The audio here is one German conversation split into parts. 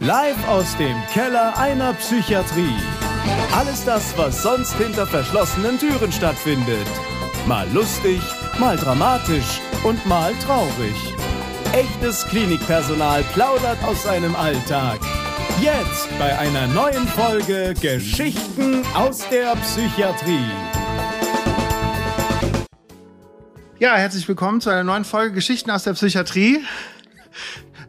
Live aus dem Keller einer Psychiatrie. Alles das, was sonst hinter verschlossenen Türen stattfindet. Mal lustig, mal dramatisch und mal traurig. Echtes Klinikpersonal plaudert aus seinem Alltag. Jetzt bei einer neuen Folge Geschichten aus der Psychiatrie. Ja, herzlich willkommen zu einer neuen Folge Geschichten aus der Psychiatrie.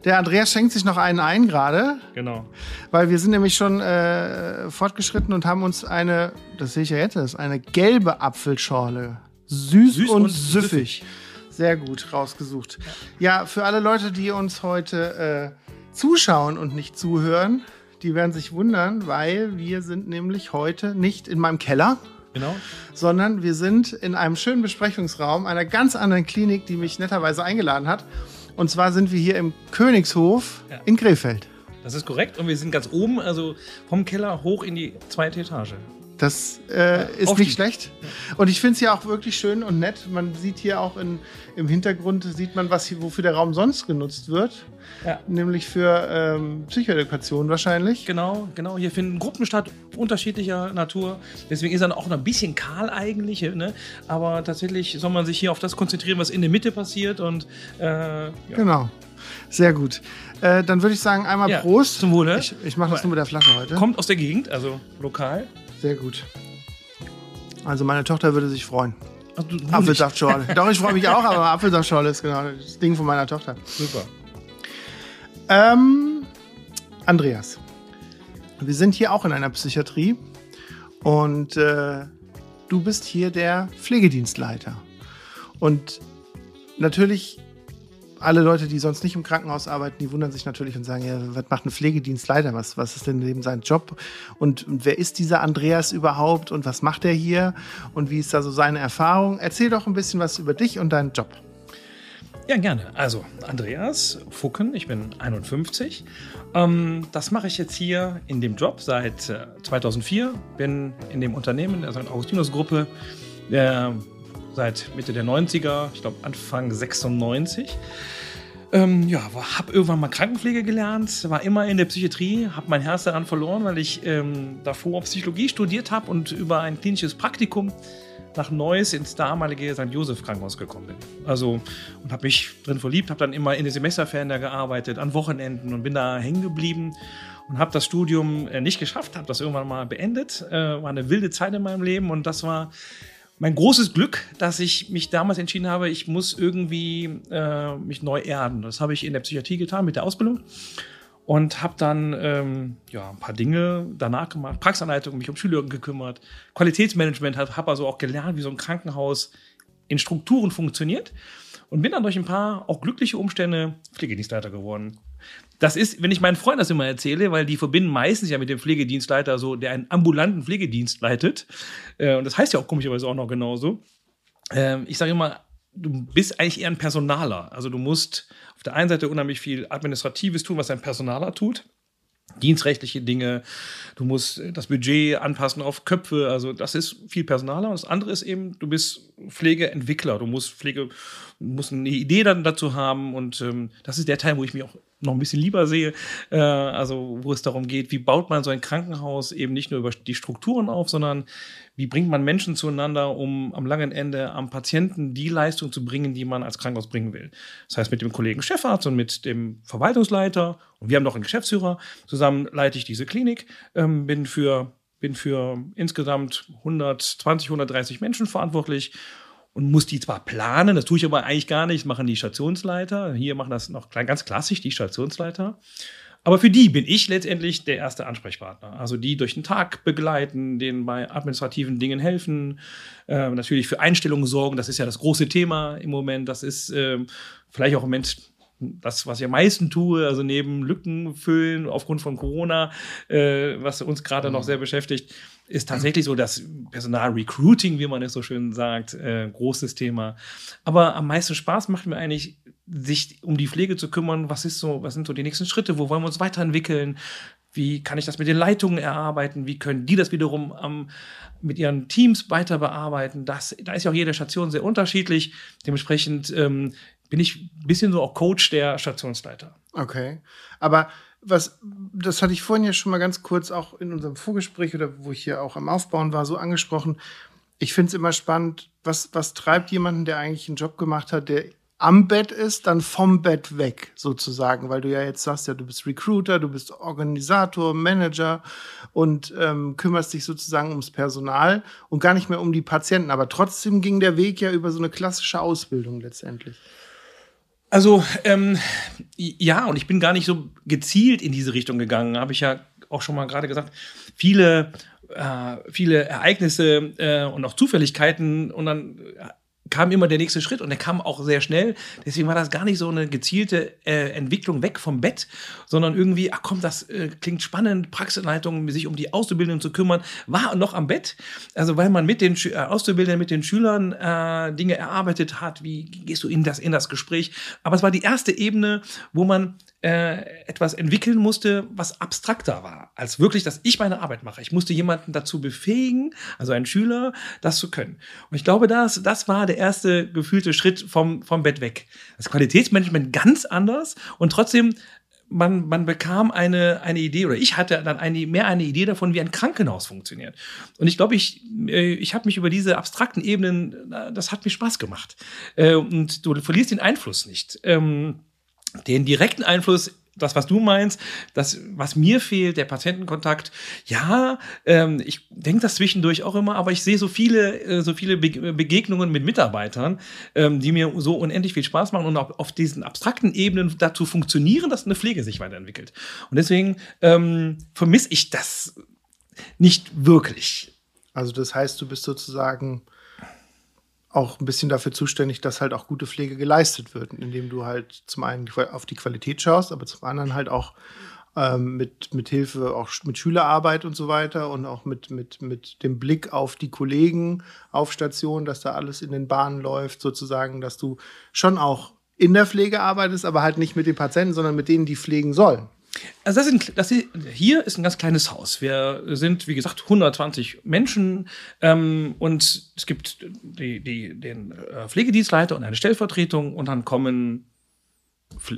Der Andreas schenkt sich noch einen ein gerade. Genau. Weil wir sind nämlich schon äh, fortgeschritten und haben uns eine, das sehe ich ja jetzt, eine gelbe Apfelschorle. Süß, Süß und, und süffig. Sehr gut rausgesucht. Ja, für alle Leute, die uns heute äh, zuschauen und nicht zuhören, die werden sich wundern, weil wir sind nämlich heute nicht in meinem Keller, Genau. sondern wir sind in einem schönen Besprechungsraum einer ganz anderen Klinik, die mich netterweise eingeladen hat. Und zwar sind wir hier im Königshof Ja. in Krefeld. Das ist korrekt. Und wir sind ganz oben, also vom Keller hoch in die zweite Etage. Das äh, ist nicht schlecht. Und ich finde es ja auch wirklich schön und nett. Man sieht hier auch in, im Hintergrund, sieht man, was hier, wofür der Raum sonst genutzt wird. Ja. Nämlich für ähm, Psychoedukation wahrscheinlich. Genau, genau. Hier finden Gruppen statt, unterschiedlicher Natur. Deswegen ist er auch noch ein bisschen kahl eigentlich. Ne? Aber tatsächlich soll man sich hier auf das konzentrieren, was in der Mitte passiert. Und äh, ja. Genau. Sehr gut. Äh, dann würde ich sagen, einmal Ja, Prost. zum Wohle. Ich, ich mache das nur mit der Flasche heute. kommt aus der Gegend, also lokal. Sehr gut. Also meine Tochter würde sich freuen. Ach, du- du. Apfelsaftschorle. Doch, ich freue mich auch, aber Apfelsaftschorle ist genau das Ding von meiner Tochter. Super. Ähm, Andreas, wir sind hier auch in einer Psychiatrie und äh, du bist hier der Pflegedienstleiter. Und natürlich, alle Leute, die sonst nicht im Krankenhaus arbeiten, die wundern sich natürlich und sagen, ja, was macht ein Pflegedienstleiter? Was, was ist denn eben sein Job? Und, und wer ist dieser Andreas überhaupt? Und was macht er hier? Und wie ist da so seine Erfahrung? Erzähl doch ein bisschen was über dich und deinen Job. Ja, gerne. Also, Andreas Fucken, ich bin 51. Ähm, das mache ich jetzt hier in dem Job seit äh, 2004. Bin in dem Unternehmen, der St. Augustinus-Gruppe, der seit Mitte der 90er, ich glaube Anfang 96. Ähm, ja, habe irgendwann mal Krankenpflege gelernt, war immer in der Psychiatrie, habe mein Herz daran verloren, weil ich ähm, davor Psychologie studiert habe und über ein klinisches Praktikum nach Neuss ins damalige St. Josef Krankenhaus gekommen bin. Also und habe mich drin verliebt, habe dann immer in den Semesterferien da gearbeitet, an Wochenenden und bin da hängen geblieben und habe das Studium äh, nicht geschafft, habe das irgendwann mal beendet. Äh, war eine wilde Zeit in meinem Leben und das war mein großes Glück, dass ich mich damals entschieden habe, ich muss irgendwie äh, mich neu erden. Das habe ich in der Psychiatrie getan mit der Ausbildung und habe dann ähm, ja, ein paar Dinge danach gemacht, Praxisanleitung, mich um Schüler gekümmert, Qualitätsmanagement, habe hab also auch gelernt, wie so ein Krankenhaus in Strukturen funktioniert und bin dann durch ein paar auch glückliche Umstände Pflegedienstleiter geworden. Das ist, wenn ich meinen Freunden das immer erzähle, weil die verbinden meistens ja mit dem Pflegedienstleiter so, der einen ambulanten Pflegedienst leitet. Äh, und das heißt ja auch komischerweise auch noch genauso. Ähm, ich sage immer, du bist eigentlich eher ein Personaler. Also du musst auf der einen Seite unheimlich viel Administratives tun, was ein Personaler tut. Dienstrechtliche Dinge, du musst das Budget anpassen auf Köpfe, also das ist viel Personaler. Und das andere ist eben, du bist Pflegeentwickler, du musst Pflege, du musst eine Idee dann dazu haben und ähm, das ist der Teil, wo ich mich auch noch ein bisschen lieber sehe, äh, also wo es darum geht, wie baut man so ein Krankenhaus eben nicht nur über die Strukturen auf, sondern wie bringt man Menschen zueinander, um am langen Ende am Patienten die Leistung zu bringen, die man als Krankenhaus bringen will. Das heißt, mit dem Kollegen Chefarzt und mit dem Verwaltungsleiter und wir haben noch einen Geschäftsführer, zusammen leite ich diese Klinik, ähm, bin für bin für insgesamt 120, 130 Menschen verantwortlich und muss die zwar planen, das tue ich aber eigentlich gar nicht, machen die Stationsleiter. Hier machen das noch ganz klassisch die Stationsleiter. Aber für die bin ich letztendlich der erste Ansprechpartner. Also die durch den Tag begleiten, denen bei administrativen Dingen helfen, äh, natürlich für Einstellungen sorgen. Das ist ja das große Thema im Moment. Das ist ähm, vielleicht auch im Moment das, was ich am meisten tue, also neben Lücken füllen aufgrund von Corona, äh, was uns gerade noch sehr beschäftigt, ist tatsächlich so das Personalrecruiting, wie man es so schön sagt, äh, großes Thema. Aber am meisten Spaß macht mir eigentlich, sich um die Pflege zu kümmern. Was ist so, was sind so die nächsten Schritte? Wo wollen wir uns weiterentwickeln? Wie kann ich das mit den Leitungen erarbeiten? Wie können die das wiederum am, mit ihren Teams weiter bearbeiten? Das, da ist ja auch jede Station sehr unterschiedlich. Dementsprechend ähm, bin ich ein bisschen so auch Coach der Stationsleiter. Okay. Aber was, das hatte ich vorhin ja schon mal ganz kurz auch in unserem Vorgespräch oder wo ich hier auch am Aufbauen war, so angesprochen. Ich finde es immer spannend, was, was treibt jemanden, der eigentlich einen Job gemacht hat, der am Bett ist, dann vom Bett weg sozusagen, weil du ja jetzt sagst, ja, du bist Recruiter, du bist Organisator, Manager und ähm, kümmerst dich sozusagen ums Personal und gar nicht mehr um die Patienten. Aber trotzdem ging der Weg ja über so eine klassische Ausbildung letztendlich. Also ähm, ja, und ich bin gar nicht so gezielt in diese Richtung gegangen, habe ich ja auch schon mal gerade gesagt. Viele äh, viele Ereignisse äh, und auch Zufälligkeiten und dann kam immer der nächste Schritt und der kam auch sehr schnell. Deswegen war das gar nicht so eine gezielte äh, Entwicklung weg vom Bett, sondern irgendwie, ach komm, das äh, klingt spannend, Praxisleitung, sich um die Auszubildenden zu kümmern, war noch am Bett. Also weil man mit den äh, Auszubildenden, mit den Schülern äh, Dinge erarbeitet hat, wie gehst du in das, in das Gespräch. Aber es war die erste Ebene, wo man äh, etwas entwickeln musste, was abstrakter war, als wirklich, dass ich meine Arbeit mache. Ich musste jemanden dazu befähigen, also einen Schüler, das zu können. Und ich glaube, das, das war der erste gefühlte Schritt vom, vom Bett weg. Das Qualitätsmanagement ganz anders und trotzdem man, man bekam eine, eine Idee oder ich hatte dann eine, mehr eine Idee davon, wie ein Krankenhaus funktioniert. Und ich glaube, ich, äh, ich habe mich über diese abstrakten Ebenen, das hat mir Spaß gemacht. Äh, und du verlierst den Einfluss nicht. Ähm, den direkten Einfluss das, was du meinst, das, was mir fehlt, der Patientenkontakt, ja, ähm, ich denke das zwischendurch auch immer, aber ich sehe so viele, äh, so viele Be Begegnungen mit Mitarbeitern, ähm, die mir so unendlich viel Spaß machen und auch auf diesen abstrakten Ebenen dazu funktionieren, dass eine Pflege sich weiterentwickelt. Und deswegen ähm, vermisse ich das nicht wirklich. Also das heißt, du bist sozusagen auch ein bisschen dafür zuständig, dass halt auch gute Pflege geleistet wird, indem du halt zum einen auf die Qualität schaust, aber zum anderen halt auch ähm, mit, mit Hilfe auch mit Schülerarbeit und so weiter und auch mit, mit, mit dem Blick auf die Kollegen auf Station, dass da alles in den Bahnen läuft, sozusagen, dass du schon auch in der Pflege arbeitest, aber halt nicht mit den Patienten, sondern mit denen, die pflegen sollen. Also das ist, das hier ist ein ganz kleines Haus. Wir sind, wie gesagt, 120 Menschen ähm, und es gibt die, die, den äh, Pflegedienstleiter und eine Stellvertretung und dann kommen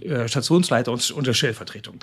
äh, Stationsleiter und, und der Stellvertretung.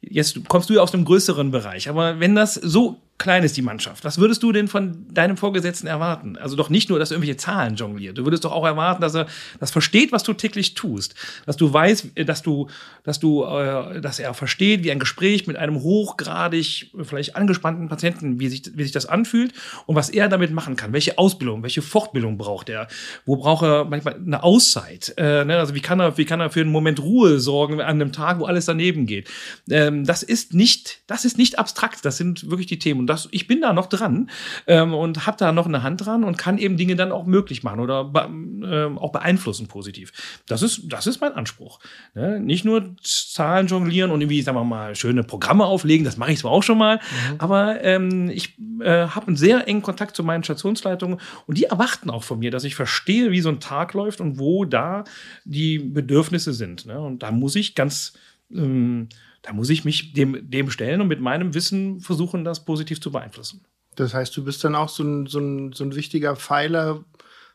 Jetzt kommst du ja aus einem größeren Bereich, aber wenn das so klein ist die Mannschaft. Was würdest du denn von deinem Vorgesetzten erwarten? Also doch nicht nur, dass er irgendwelche Zahlen jongliert. Du würdest doch auch erwarten, dass er das versteht, was du täglich tust. Dass du weißt, dass du, dass du, äh, dass er versteht, wie ein Gespräch mit einem hochgradig, vielleicht angespannten Patienten, wie sich, wie sich das anfühlt und was er damit machen kann. Welche Ausbildung, welche Fortbildung braucht er? Wo braucht er manchmal eine Auszeit? Äh, ne? Also wie kann er, wie kann er für einen Moment Ruhe sorgen an einem Tag, wo alles daneben geht? Ähm, das ist nicht, das ist nicht abstrakt. Das sind wirklich die Themen. Und das, ich bin da noch dran ähm, und habe da noch eine Hand dran und kann eben Dinge dann auch möglich machen oder äh, auch beeinflussen positiv. Das ist, das ist mein Anspruch. Ne? Nicht nur Zahlen jonglieren und irgendwie, sagen wir mal, schöne Programme auflegen, das mache ich zwar auch schon mal, mhm. aber ähm, ich äh, habe einen sehr engen Kontakt zu meinen Stationsleitungen und die erwarten auch von mir, dass ich verstehe, wie so ein Tag läuft und wo da die Bedürfnisse sind. Ne? Und da muss ich ganz ähm, da muss ich mich dem, dem stellen und mit meinem Wissen versuchen, das positiv zu beeinflussen. Das heißt, du bist dann auch so ein, so ein, so ein wichtiger Pfeiler,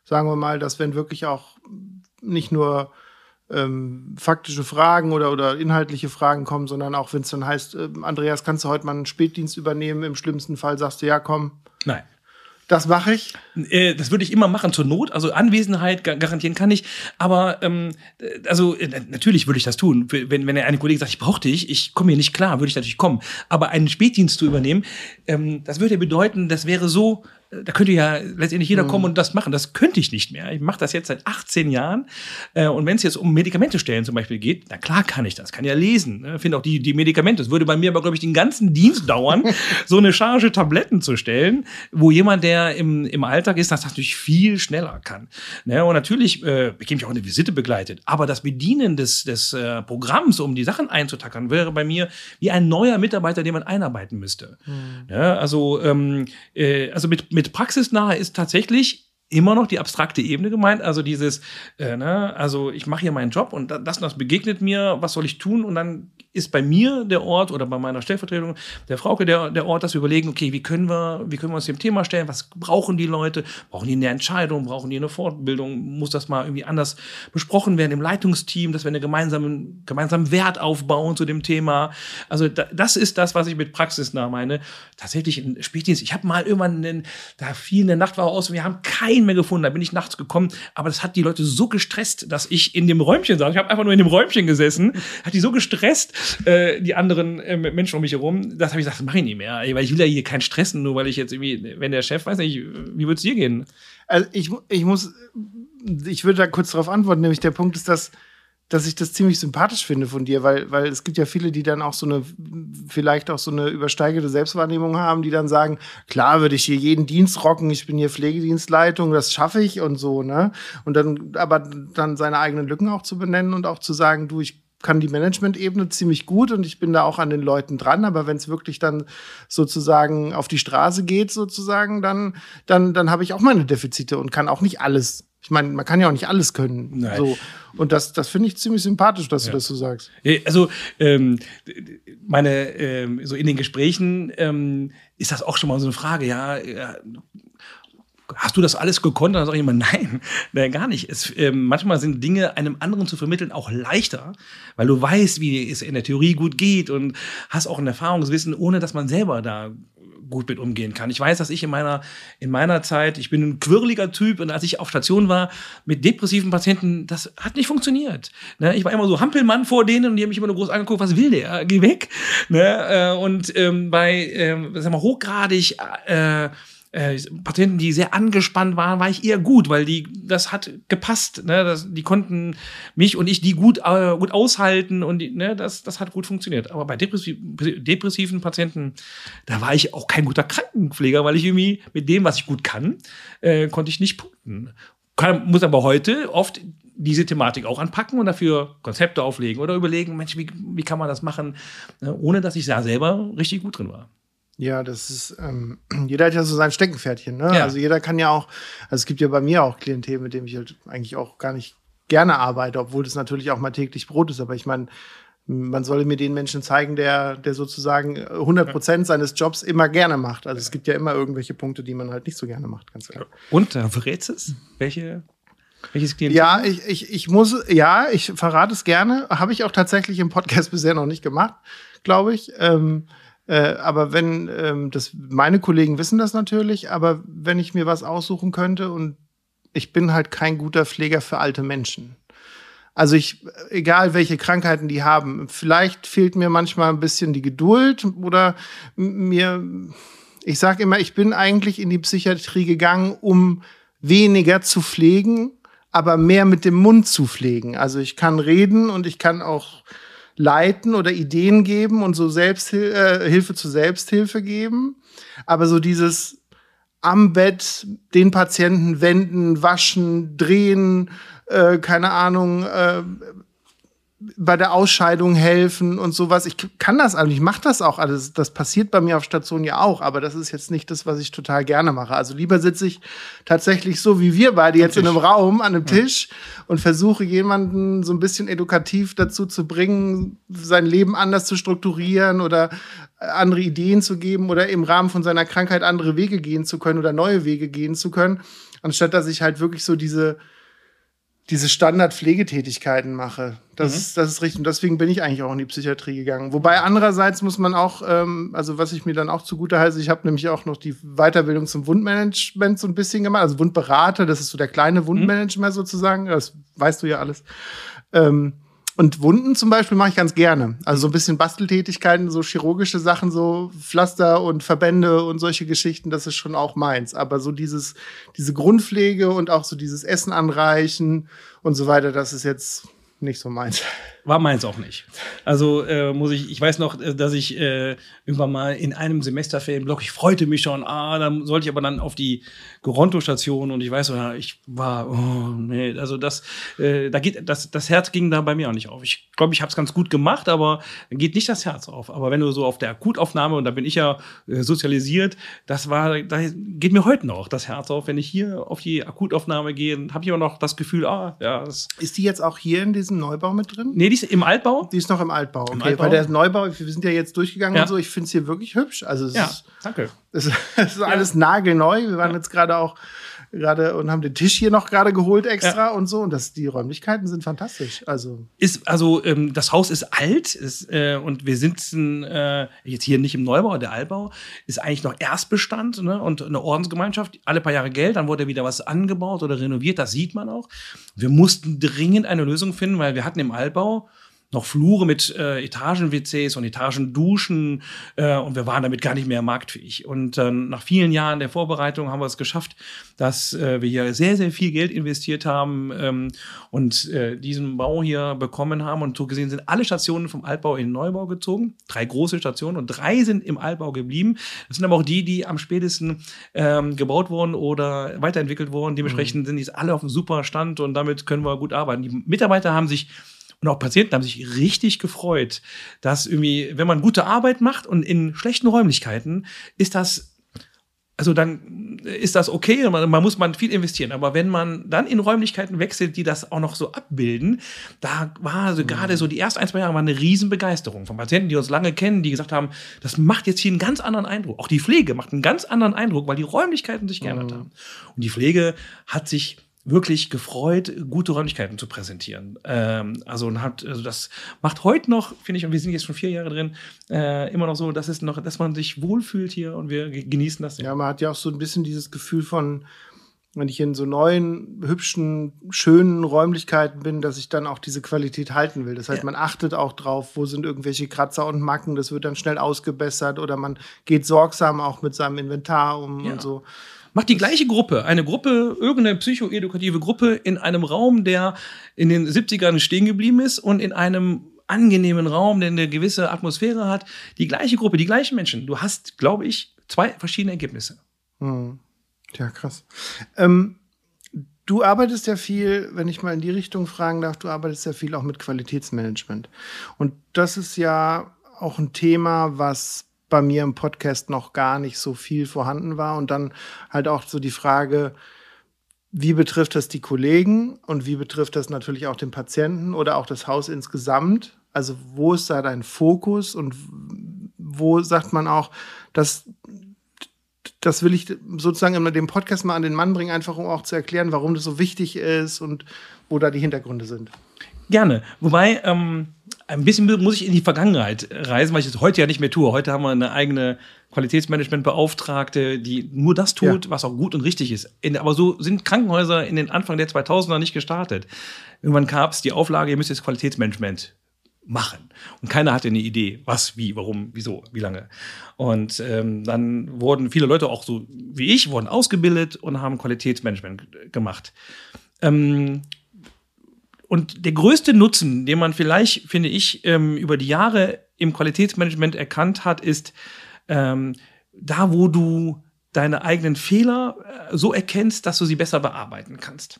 sagen wir mal, dass wenn wirklich auch nicht nur ähm, faktische Fragen oder, oder inhaltliche Fragen kommen, sondern auch wenn es dann heißt, äh, Andreas, kannst du heute mal einen Spätdienst übernehmen? Im schlimmsten Fall sagst du, ja, komm. Nein. Das mache ich. Äh, das würde ich immer machen zur Not. Also Anwesenheit garantieren kann ich. Aber ähm, also äh, natürlich würde ich das tun. Wenn, wenn eine Kollege sagt, ich brauche dich, ich komme hier nicht klar, würde ich natürlich kommen. Aber einen Spätdienst zu übernehmen, ähm, das würde bedeuten, das wäre so da könnte ja letztendlich jeder mhm. kommen und das machen. Das könnte ich nicht mehr. Ich mache das jetzt seit 18 Jahren. Äh, und wenn es jetzt um Medikamente stellen zum Beispiel geht, na klar kann ich das, kann ja lesen. Ne? Finde auch die, die Medikamente. Es würde bei mir aber, glaube ich, den ganzen Dienst dauern, so eine Charge Tabletten zu stellen, wo jemand, der im, im Alltag ist, das natürlich viel schneller kann. Ne? Und natürlich äh, bekäme ich auch eine Visite begleitet. Aber das Bedienen des, des äh, Programms, um die Sachen einzutackern, wäre bei mir wie ein neuer Mitarbeiter, den man einarbeiten müsste. Mhm. Ja, also, ähm, äh, also mit, mit mit praxisnahe ist tatsächlich immer noch die abstrakte Ebene gemeint, also dieses, äh, ne, also ich mache hier meinen Job und das und das begegnet mir, was soll ich tun? Und dann ist bei mir der Ort oder bei meiner Stellvertretung der Frauke der, der Ort, dass wir überlegen, okay, wie können wir, wie können wir uns dem Thema stellen? Was brauchen die Leute? Brauchen die eine Entscheidung? Brauchen die eine Fortbildung? Muss das mal irgendwie anders besprochen werden im Leitungsteam, dass wir einen gemeinsamen, gemeinsamen Wert aufbauen zu dem Thema? Also da, das ist das, was ich mit praxisnah meine. Tatsächlich in Spätdienst. Ich habe mal irgendwann, einen, da fiel eine Nachtwache aus und wir haben keinen mehr gefunden. Da bin ich nachts gekommen, aber das hat die Leute so gestresst, dass ich in dem Räumchen saß. Ich habe einfach nur in dem Räumchen gesessen, hat die so gestresst, äh, die anderen äh, Menschen um mich herum. Das habe ich gesagt, das mache ich nicht mehr, weil ich will ja hier keinen stressen, nur weil ich jetzt irgendwie, wenn der Chef, weiß nicht, wie würde es dir gehen? Also ich, ich muss, ich würde da kurz darauf antworten, nämlich der Punkt ist, dass dass ich das ziemlich sympathisch finde von dir, weil, weil es gibt ja viele, die dann auch so eine, vielleicht auch so eine übersteigerte Selbstwahrnehmung haben, die dann sagen, klar würde ich hier jeden Dienst rocken, ich bin hier Pflegedienstleitung, das schaffe ich und so, ne? Und dann, aber dann seine eigenen Lücken auch zu benennen und auch zu sagen, du, ich kann die Management-Ebene ziemlich gut und ich bin da auch an den Leuten dran, aber wenn es wirklich dann sozusagen auf die Straße geht, sozusagen, dann, dann, dann habe ich auch meine Defizite und kann auch nicht alles. Ich meine, man kann ja auch nicht alles können. Nein. So. Und das, das finde ich ziemlich sympathisch, dass ja. du das so sagst. Also, ähm, meine, ähm, so in den Gesprächen ähm, ist das auch schon mal so eine Frage, ja, ja hast du das alles gekonnt? Dann sage ich immer, nein, nein gar nicht. Es, äh, manchmal sind Dinge einem anderen zu vermitteln auch leichter, weil du weißt, wie es in der Theorie gut geht und hast auch ein Erfahrungswissen, ohne dass man selber da gut mit umgehen kann. Ich weiß, dass ich in meiner, in meiner Zeit, ich bin ein quirliger Typ und als ich auf Station war mit depressiven Patienten, das hat nicht funktioniert. Ne? Ich war immer so Hampelmann vor denen und die haben mich immer nur groß angeguckt, was will der? Geh weg. Ne? Äh, und ähm, bei, ähm, sag mal, hochgradig äh, äh, Patienten, die sehr angespannt waren, war ich eher gut, weil die, das hat gepasst, ne, das, die konnten mich und ich die gut, äh, gut aushalten und die, ne, das, das hat gut funktioniert. Aber bei depressiv, depressiven Patienten, da war ich auch kein guter Krankenpfleger, weil ich irgendwie mit dem, was ich gut kann, äh, konnte ich nicht punkten. Kann, muss aber heute oft diese Thematik auch anpacken und dafür Konzepte auflegen oder überlegen, Mensch, wie, wie kann man das machen, ne, ohne dass ich da selber richtig gut drin war. Ja, das ist, ähm, jeder hat ja so sein Steckenpferdchen, ne? Ja. Also jeder kann ja auch, also es gibt ja bei mir auch Klientel, mit dem ich halt eigentlich auch gar nicht gerne arbeite, obwohl das natürlich auch mal täglich Brot ist. Aber ich meine, man solle mir den Menschen zeigen, der, der sozusagen 100 Prozent seines Jobs immer gerne macht. Also es gibt ja immer irgendwelche Punkte, die man halt nicht so gerne macht, ganz klar. Und äh, verrätst es? Welche welches Klientel? Ja, ich, ich, ich muss, ja, ich verrate es gerne. Habe ich auch tatsächlich im Podcast bisher noch nicht gemacht, glaube ich. Ähm, äh, aber wenn, ähm, das, meine Kollegen wissen das natürlich, aber wenn ich mir was aussuchen könnte und ich bin halt kein guter Pfleger für alte Menschen. Also ich, egal welche Krankheiten die haben, vielleicht fehlt mir manchmal ein bisschen die Geduld oder mir, ich sage immer, ich bin eigentlich in die Psychiatrie gegangen, um weniger zu pflegen, aber mehr mit dem Mund zu pflegen. Also ich kann reden und ich kann auch leiten oder Ideen geben und so Selbsthil äh, Hilfe zur Selbsthilfe geben. Aber so dieses am Bett den Patienten wenden, waschen, drehen, äh, keine Ahnung, äh, bei der Ausscheidung helfen und sowas. Ich kann das alles, ich mache das auch alles. Das passiert bei mir auf Station ja auch, aber das ist jetzt nicht das, was ich total gerne mache. Also lieber sitze ich tatsächlich so wie wir beide jetzt in einem Raum an einem Tisch und versuche jemanden so ein bisschen edukativ dazu zu bringen, sein Leben anders zu strukturieren oder andere Ideen zu geben oder im Rahmen von seiner Krankheit andere Wege gehen zu können oder neue Wege gehen zu können, anstatt dass ich halt wirklich so diese diese Standard-Pflegetätigkeiten mache. Das, mhm. ist, das ist richtig. Und deswegen bin ich eigentlich auch in die Psychiatrie gegangen. Wobei andererseits muss man auch, ähm, also was ich mir dann auch zugute heiße, ich habe nämlich auch noch die Weiterbildung zum Wundmanagement so ein bisschen gemacht. Also Wundberater, das ist so der kleine Wundmanager mhm. sozusagen. Das weißt du ja alles. Ähm, und Wunden zum Beispiel mache ich ganz gerne. Also so ein bisschen Basteltätigkeiten, so chirurgische Sachen, so Pflaster und Verbände und solche Geschichten, das ist schon auch meins. Aber so dieses, diese Grundpflege und auch so dieses Essen anreichen und so weiter, das ist jetzt nicht so meins. War meins auch nicht. Also äh, muss ich, ich weiß noch, äh, dass ich äh, irgendwann mal in einem Semesterferienblock, ich freute mich schon, ah, dann sollte ich aber dann auf die Goronto-Station und ich weiß, ja, ich war, oh, nee, also das, äh, da geht, das, das Herz ging da bei mir auch nicht auf. Ich glaube, ich habe es ganz gut gemacht, aber geht nicht das Herz auf. Aber wenn du so auf der Akutaufnahme, und da bin ich ja äh, sozialisiert, das war, da geht mir heute noch das Herz auf. Wenn ich hier auf die Akutaufnahme gehe, habe ich immer noch das Gefühl, ah, ja. Das ist die jetzt auch hier in diesem Neubau mit drin? Nee, die ist im Altbau. Die ist noch im Altbau, okay. Im Altbau. Weil der Neubau, wir sind ja jetzt durchgegangen ja. und so, ich finde es hier wirklich hübsch. Also es ja, ist, danke. Es es ist alles nagelneu. Wir waren jetzt gerade auch gerade und haben den Tisch hier noch gerade geholt extra ja. und so. Und das, die Räumlichkeiten sind fantastisch. Also ist also ähm, das Haus ist alt ist, äh, und wir sitzen äh, jetzt hier nicht im Neubau, der Altbau ist eigentlich noch Erstbestand ne? und eine Ordensgemeinschaft. Alle paar Jahre Geld, dann wurde wieder was angebaut oder renoviert. Das sieht man auch. Wir mussten dringend eine Lösung finden, weil wir hatten im Altbau noch Flure mit äh, Etagen-WCs und Etagenduschen äh, und wir waren damit gar nicht mehr marktfähig. Und äh, nach vielen Jahren der Vorbereitung haben wir es geschafft, dass äh, wir hier sehr, sehr viel Geld investiert haben ähm, und äh, diesen Bau hier bekommen haben. Und so gesehen sind alle Stationen vom Altbau in den Neubau gezogen. Drei große Stationen und drei sind im Altbau geblieben. Das sind aber auch die, die am spätesten ähm, gebaut wurden oder weiterentwickelt wurden. Dementsprechend mhm. sind die alle auf einem super Stand und damit können wir gut arbeiten. Die Mitarbeiter haben sich und auch Patienten haben sich richtig gefreut, dass irgendwie, wenn man gute Arbeit macht und in schlechten Räumlichkeiten, ist das also dann ist das okay, man, man, muss man viel investieren. Aber wenn man dann in Räumlichkeiten wechselt, die das auch noch so abbilden, da war also mhm. gerade so die ersten ein, zwei Jahre war eine Riesenbegeisterung von Patienten, die uns lange kennen, die gesagt haben, das macht jetzt hier einen ganz anderen Eindruck. Auch die Pflege macht einen ganz anderen Eindruck, weil die Räumlichkeiten sich geändert mhm. haben. Und die Pflege hat sich wirklich gefreut, gute Räumlichkeiten zu präsentieren. Ähm, also, und hat, also das macht heute noch, finde ich, und wir sind jetzt schon vier Jahre drin, äh, immer noch so, dass es noch, dass man sich wohlfühlt hier und wir genießen das. Ja, man hat ja auch so ein bisschen dieses Gefühl von, wenn ich in so neuen, hübschen, schönen Räumlichkeiten bin, dass ich dann auch diese Qualität halten will. Das heißt, ja. man achtet auch drauf, wo sind irgendwelche Kratzer und Macken, das wird dann schnell ausgebessert oder man geht sorgsam auch mit seinem Inventar um ja. und so. Macht die gleiche Gruppe, eine Gruppe, irgendeine psychoedukative Gruppe in einem Raum, der in den 70ern stehen geblieben ist und in einem angenehmen Raum, der eine gewisse Atmosphäre hat. Die gleiche Gruppe, die gleichen Menschen. Du hast, glaube ich, zwei verschiedene Ergebnisse. Hm. Ja, krass. Ähm, du arbeitest ja viel, wenn ich mal in die Richtung fragen darf, du arbeitest ja viel auch mit Qualitätsmanagement. Und das ist ja auch ein Thema, was bei mir im Podcast noch gar nicht so viel vorhanden war. Und dann halt auch so die Frage, wie betrifft das die Kollegen und wie betrifft das natürlich auch den Patienten oder auch das Haus insgesamt? Also wo ist da dein Fokus und wo sagt man auch, dass das will ich sozusagen in dem Podcast mal an den Mann bringen, einfach um auch zu erklären, warum das so wichtig ist und wo da die Hintergründe sind. Gerne. Wobei, ähm, ein bisschen muss ich in die Vergangenheit reisen, weil ich das heute ja nicht mehr tue. Heute haben wir eine eigene Qualitätsmanagementbeauftragte, die nur das tut, ja. was auch gut und richtig ist. In, aber so sind Krankenhäuser in den Anfang der 2000er nicht gestartet. Irgendwann gab es die Auflage, ihr müsst jetzt Qualitätsmanagement machen. Und keiner hatte eine Idee, was, wie, warum, wieso, wie lange. Und ähm, dann wurden viele Leute auch so wie ich, wurden ausgebildet und haben Qualitätsmanagement gemacht. Ähm, und der größte Nutzen, den man vielleicht, finde ich, ähm, über die Jahre im Qualitätsmanagement erkannt hat, ist ähm, da, wo du deine eigenen Fehler äh, so erkennst, dass du sie besser bearbeiten kannst.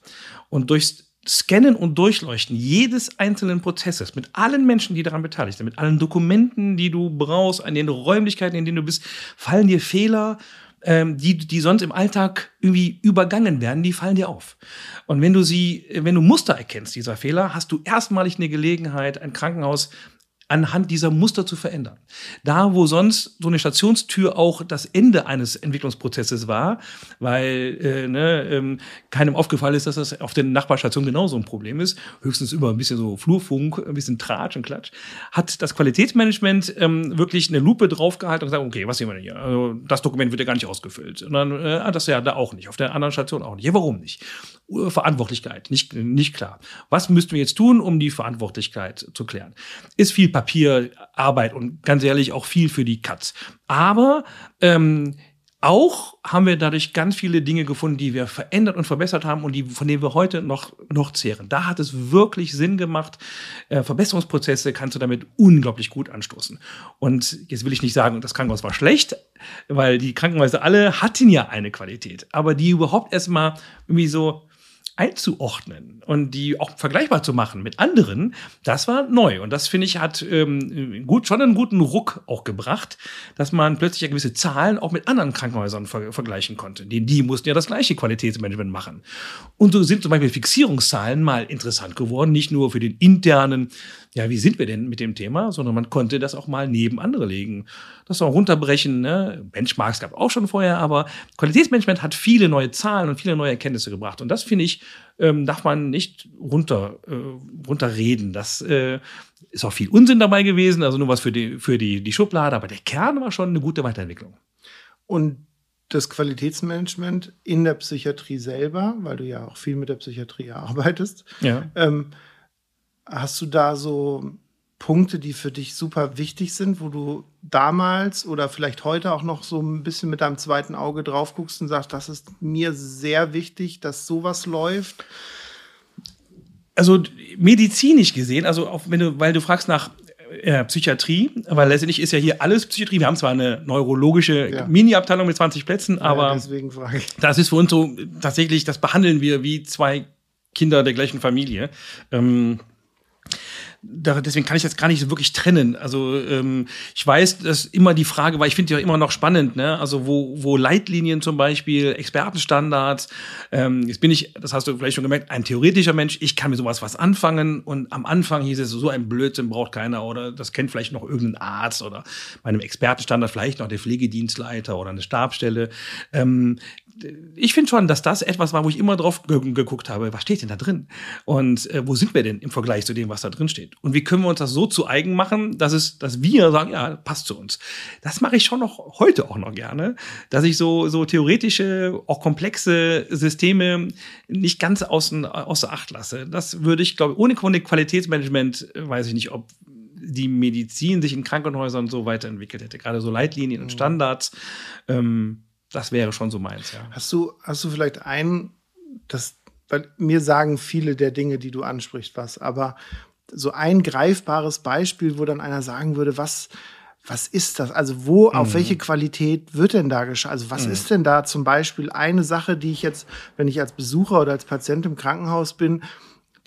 Und durch Scannen und Durchleuchten jedes einzelnen Prozesses mit allen Menschen, die daran beteiligt sind, mit allen Dokumenten, die du brauchst, an den Räumlichkeiten, in denen du bist, fallen dir Fehler ähm, die, die sonst im Alltag irgendwie übergangen werden, die fallen dir auf. Und wenn du sie, wenn du Muster erkennst dieser Fehler, hast du erstmalig eine Gelegenheit, ein Krankenhaus anhand dieser Muster zu verändern. Da, wo sonst so eine Stationstür auch das Ende eines Entwicklungsprozesses war, weil äh, ne, ähm, keinem aufgefallen ist, dass das auf der Nachbarstation genauso ein Problem ist, höchstens über ein bisschen so Flurfunk, ein bisschen Tratsch und Klatsch, hat das Qualitätsmanagement ähm, wirklich eine Lupe draufgehalten und gesagt, okay, was sehen wir denn hier? Also, das Dokument wird ja gar nicht ausgefüllt. Und dann, äh, ah, das ja da auch nicht, auf der anderen Station auch nicht. Ja, warum nicht? Verantwortlichkeit, nicht, nicht klar. Was müssten wir jetzt tun, um die Verantwortlichkeit zu klären? Ist viel Papierarbeit und ganz ehrlich auch viel für die Katz. Aber ähm, auch haben wir dadurch ganz viele Dinge gefunden, die wir verändert und verbessert haben und die, von denen wir heute noch, noch zehren. Da hat es wirklich Sinn gemacht. Äh, Verbesserungsprozesse kannst du damit unglaublich gut anstoßen. Und jetzt will ich nicht sagen, das Krankenhaus war schlecht, weil die Krankenhäuser alle hatten ja eine Qualität. Aber die überhaupt erstmal irgendwie so einzuordnen und die auch vergleichbar zu machen mit anderen, das war neu. Und das, finde ich, hat ähm, gut, schon einen guten Ruck auch gebracht, dass man plötzlich ja gewisse Zahlen auch mit anderen Krankenhäusern ver vergleichen konnte. Denn die mussten ja das gleiche Qualitätsmanagement machen. Und so sind zum Beispiel Fixierungszahlen mal interessant geworden, nicht nur für den internen ja, wie sind wir denn mit dem Thema, sondern man konnte das auch mal neben andere legen. Das auch runterbrechen, ne? Benchmarks gab auch schon vorher, aber Qualitätsmanagement hat viele neue Zahlen und viele neue Erkenntnisse gebracht. Und das finde ich, ähm, darf man nicht runter, äh, runterreden. Das äh, ist auch viel Unsinn dabei gewesen, also nur was für die, für die, die Schublade, aber der Kern war schon eine gute Weiterentwicklung. Und das Qualitätsmanagement in der Psychiatrie selber, weil du ja auch viel mit der Psychiatrie arbeitest, Ja. ähm, Hast du da so Punkte, die für dich super wichtig sind, wo du damals oder vielleicht heute auch noch so ein bisschen mit deinem zweiten Auge drauf guckst und sagst, das ist mir sehr wichtig, dass sowas läuft? Also medizinisch gesehen, also auch wenn du, weil du fragst nach äh, Psychiatrie, weil letztendlich ist ja hier alles Psychiatrie. Wir haben zwar eine neurologische Ja. Mini-Abteilung mit 20 Plätzen, aber ja, deswegen frage ich. das ist für uns so tatsächlich, das behandeln wir wie zwei Kinder der gleichen Familie. Ähm, da, deswegen kann ich das gar nicht so wirklich trennen. Also ähm, ich weiß, dass immer die Frage war, ich finde ja immer noch spannend, ne? Also wo, wo Leitlinien zum Beispiel, Expertenstandards, ähm, jetzt bin ich, das hast du vielleicht schon gemerkt, ein theoretischer Mensch, ich kann mit sowas was anfangen und am Anfang hieß es, so ein Blödsinn braucht keiner oder das kennt vielleicht noch irgendein Arzt oder bei einem Expertenstandard vielleicht noch der Pflegedienstleiter oder eine Stabstelle. Ähm, ich finde schon, dass das etwas war, wo ich immer drauf ge geguckt habe, was steht denn da drin? Und äh, wo sind wir denn im Vergleich zu dem, was da drin steht? Und wie können wir uns das so zu eigen machen, dass es, dass wir sagen, ja, passt zu uns. Das mache ich schon noch heute auch noch gerne, dass ich so, so theoretische, auch komplexe Systeme nicht ganz außen, außer Acht lasse. Das würde ich, glaube ohne Qualitätsmanagement äh, weiß ich nicht, ob die Medizin sich in Krankenhäusern so weiterentwickelt hätte. Gerade so Leitlinien und Standards. Ähm, das wäre schon so meins, ja. Hast du, hast du vielleicht einen, das, weil mir sagen viele der Dinge, die du ansprichst, was, aber so ein greifbares Beispiel, wo dann einer sagen würde, was, was ist das? Also wo, auf welche Qualität wird denn da geschaut? Also was ist denn da zum Beispiel eine Sache, die ich jetzt, wenn ich als Besucher oder als Patient im Krankenhaus bin,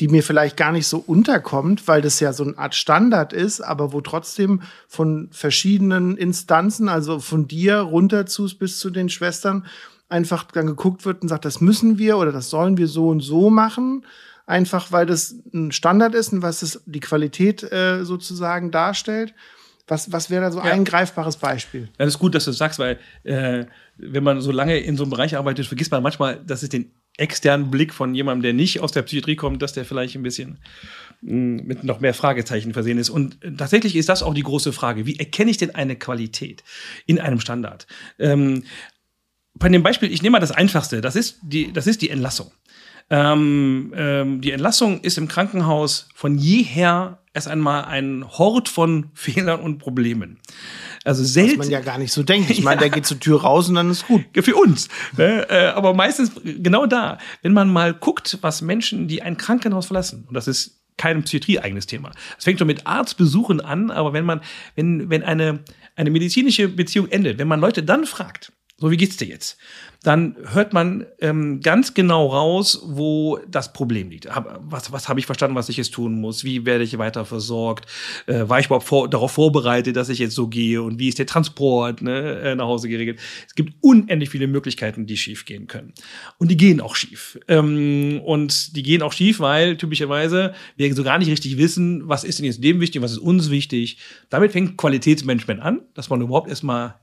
die mir vielleicht gar nicht so unterkommt, weil das ja so eine Art Standard ist, aber wo trotzdem von verschiedenen Instanzen, also von dir runter zu bis zu den Schwestern, einfach dann geguckt wird und sagt, das müssen wir oder das sollen wir so und so machen, einfach weil das ein Standard ist und was es die Qualität äh, sozusagen darstellt. Was, was wäre da so Ja. ein greifbares Beispiel? Ja, das ist gut, dass du das sagst, weil äh, wenn man so lange in so einem Bereich arbeitet, vergisst man manchmal, dass es den externen Blick von jemandem, der nicht aus der Psychiatrie kommt, dass der vielleicht ein bisschen mh, mit noch mehr Fragezeichen versehen ist. Und äh, tatsächlich ist das auch die große Frage. Wie erkenne ich denn eine Qualität in einem Standard? Ähm, bei dem Beispiel, ich nehme mal das Einfachste, das ist die, das ist die Entlassung. Ähm, ähm, die Entlassung ist im Krankenhaus von jeher erst einmal ein Hort von Fehlern und Problemen. Also Was selten. man ja gar nicht so denkt. Ich meine, der geht zur Tür raus und dann ist gut. Ja, Für uns. Ne? Äh, Aber meistens genau da, wenn man mal guckt, was Menschen, die ein Krankenhaus verlassen, und das ist kein Psychiatrie-eigenes Thema. Es fängt schon mit Arztbesuchen an, aber wenn man, wenn, wenn eine, eine medizinische Beziehung endet, wenn man Leute dann fragt, so wie geht's dir jetzt? Dann hört man ähm, ganz genau raus, wo das Problem liegt. Hab, was was habe ich verstanden, was ich jetzt tun muss? Wie werde ich weiter versorgt? Äh, war ich überhaupt vor, darauf vorbereitet, dass ich jetzt so gehe? Und wie ist der Transport ne, äh, nach Hause geregelt? Es gibt unendlich viele Möglichkeiten, die schief gehen können. Und die gehen auch schief. Ähm, und die gehen auch schief, weil typischerweise wir so gar nicht richtig wissen, was ist denn jetzt dem wichtig, was ist uns wichtig. Damit fängt Qualitätsmanagement an, dass man überhaupt erstmal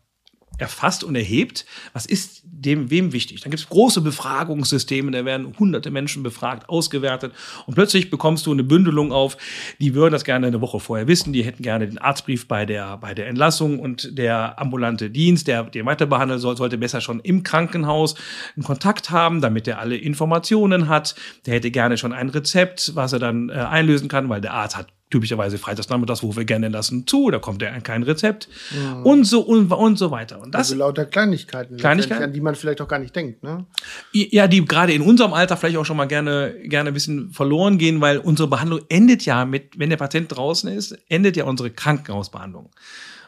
erfasst und erhebt, was ist dem wem wichtig. Dann gibt es große Befragungssysteme, da werden hunderte Menschen befragt, ausgewertet und plötzlich bekommst du eine Bündelung auf, die würden das gerne eine Woche vorher wissen, die hätten gerne den Arztbrief bei der, bei der Entlassung und der ambulante Dienst, der den weiter behandeln soll, sollte besser schon im Krankenhaus einen Kontakt haben, damit er alle Informationen hat. Der hätte gerne schon ein Rezept, was er dann äh, einlösen kann, weil der Arzt hat typischerweise freitagsnachmittags rufen wir gerne lassen zu, da kommt ja kein Rezept mhm. und so und, und so weiter. Und das also lauter Kleinigkeiten, Kleinigkeiten, an die man vielleicht auch gar nicht denkt, ne? Ja, die gerade in unserem Alter vielleicht auch schon mal gerne gerne ein bisschen verloren gehen, weil unsere Behandlung endet ja mit, wenn der Patient draußen ist, endet ja unsere Krankenhausbehandlung.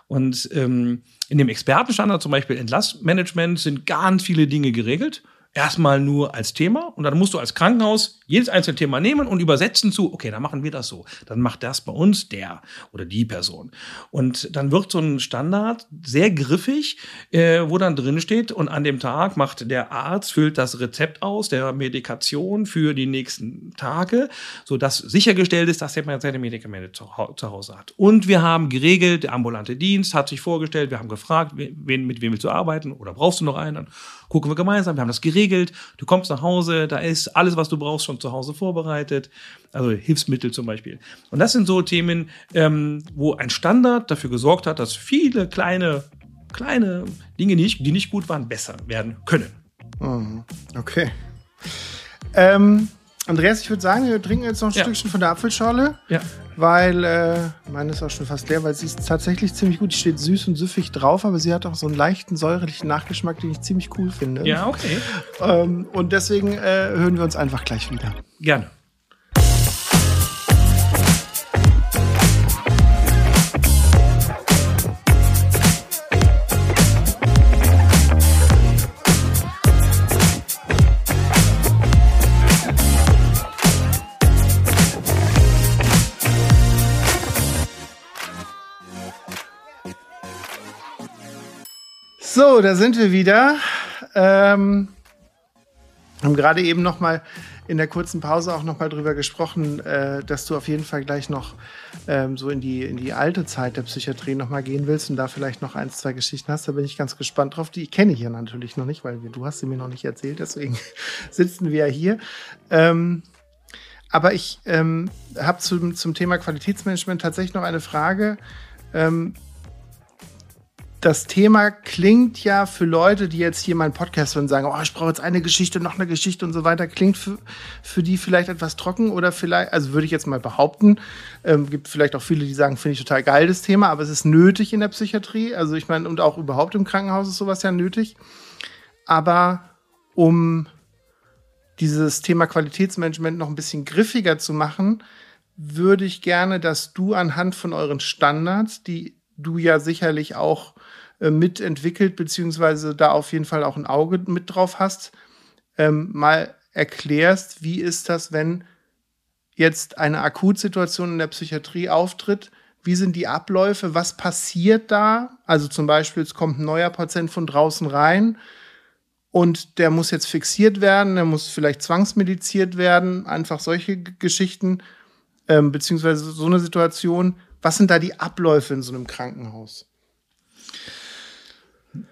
Und ähm, in dem Expertenstandard, zum Beispiel Entlassmanagement, sind ganz viele Dinge geregelt erstmal nur als Thema und dann musst du als Krankenhaus jedes einzelne Thema nehmen und übersetzen zu, okay, dann machen wir das so. Dann macht das bei uns der oder die Person. Und dann wird so ein Standard sehr griffig, äh, wo dann drin steht und an dem Tag macht der Arzt, füllt das Rezept aus der Medikation für die nächsten Tage, sodass sichergestellt ist, dass der seine Medikamente zu, zu Hause hat. Und wir haben geregelt, der ambulante Dienst hat sich vorgestellt, wir haben gefragt, wen, mit wem willst du arbeiten oder brauchst du noch einen? Gucken wir gemeinsam, wir haben das geregelt, du kommst nach Hause, da ist alles, was du brauchst, schon zu Hause vorbereitet, also Hilfsmittel zum Beispiel. Und das sind so Themen, ähm, wo ein Standard dafür gesorgt hat, dass viele kleine, kleine Dinge, nicht, die nicht gut waren, besser werden können. Mhm. Okay. Ähm, Andreas, ich würde sagen, wir trinken jetzt noch ein ja. Stückchen von der Apfelschorle. Ja. Weil, äh, meine ist auch schon fast leer, weil sie ist tatsächlich ziemlich gut. Die steht süß und süffig drauf, aber sie hat auch so einen leichten säuerlichen Nachgeschmack, den ich ziemlich cool finde. Ja, okay. Ähm, und deswegen äh, hören wir uns einfach gleich wieder. Gerne. So, da sind wir wieder. Ähm, haben gerade eben noch mal in der kurzen Pause auch noch mal drüber gesprochen, äh, dass du auf jeden Fall gleich noch ähm, so in die in die alte Zeit der Psychiatrie noch mal gehen willst und da vielleicht noch ein, zwei Geschichten hast. Da bin ich ganz gespannt drauf. Die kenne ich ja natürlich noch nicht, weil du hast sie mir noch nicht erzählt. Deswegen sitzen wir ja hier. Ähm, aber ich ähm, habe zum, zum Thema Qualitätsmanagement tatsächlich noch eine Frage. Ähm, das Thema klingt ja für Leute, die jetzt hier meinen Podcast hören, sagen, oh, ich brauche jetzt eine Geschichte, noch eine Geschichte und so weiter, klingt für, für die vielleicht etwas trocken oder vielleicht, also würde ich jetzt mal behaupten, ähm, gibt vielleicht auch viele, die sagen, finde ich total geil das Thema, aber es ist nötig in der Psychiatrie, also ich meine, und auch überhaupt im Krankenhaus ist sowas ja nötig. Aber um dieses Thema Qualitätsmanagement noch ein bisschen griffiger zu machen, würde ich gerne, dass du anhand von euren Standards, die du ja sicherlich auch mitentwickelt, beziehungsweise da auf jeden Fall auch ein Auge mit drauf hast, ähm, mal erklärst, wie ist das, wenn jetzt eine Akutsituation in der Psychiatrie auftritt, wie sind die Abläufe, was passiert da? Also zum Beispiel, es kommt ein neuer Patient von draußen rein und der muss jetzt fixiert werden, der muss vielleicht zwangsmediziert werden, einfach solche Geschichten, ähm, beziehungsweise so eine Situation. Was sind da die Abläufe in so einem Krankenhaus?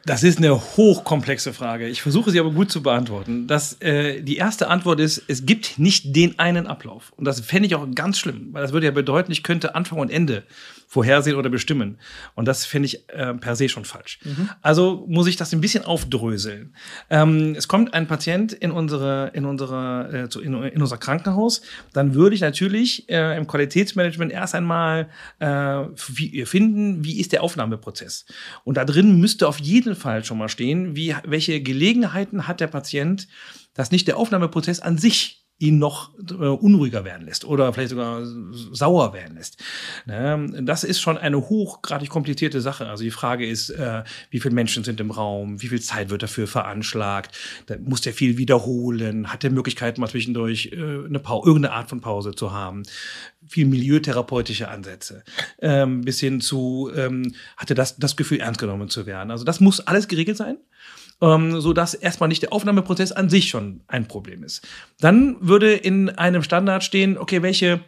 Das ist eine hochkomplexe Frage. Ich versuche sie aber gut zu beantworten. Das, äh, die erste Antwort ist, es gibt nicht den einen Ablauf. Und das fände ich auch ganz schlimm, weil das würde ja bedeuten, ich könnte Anfang und Ende vorhersehen oder bestimmen. Und das finde ich äh, per se schon falsch. Mhm. Also muss ich das ein bisschen aufdröseln. Ähm, es kommt ein Patient in unsere, in unsere, äh, zu, in, in, unser Krankenhaus, dann würde ich natürlich äh, im Qualitätsmanagement erst einmal äh, wie, finden, wie ist der Aufnahmeprozess. Und da drin müsste auf jeden Fall schon mal stehen, wie, welche Gelegenheiten hat der Patient, dass nicht der Aufnahmeprozess an sich ihn noch äh, unruhiger werden lässt oder vielleicht sogar sauer werden lässt. Ne? Das ist schon eine hochgradig komplizierte Sache. Also die Frage ist, äh, wie viele Menschen sind im Raum, wie viel Zeit wird dafür veranschlagt, da muss der viel wiederholen, hat der Möglichkeit mal zwischendurch äh, eine irgendeine Art von Pause zu haben, viel milieutherapeutische Ansätze, ähm, bis hin zu, ähm, hatte das, das Gefühl, ernst genommen zu werden. Also das muss alles geregelt sein ähm, so dass erstmal nicht der Aufnahmeprozess an sich schon ein Problem ist. Dann würde in einem Standard stehen, okay, welche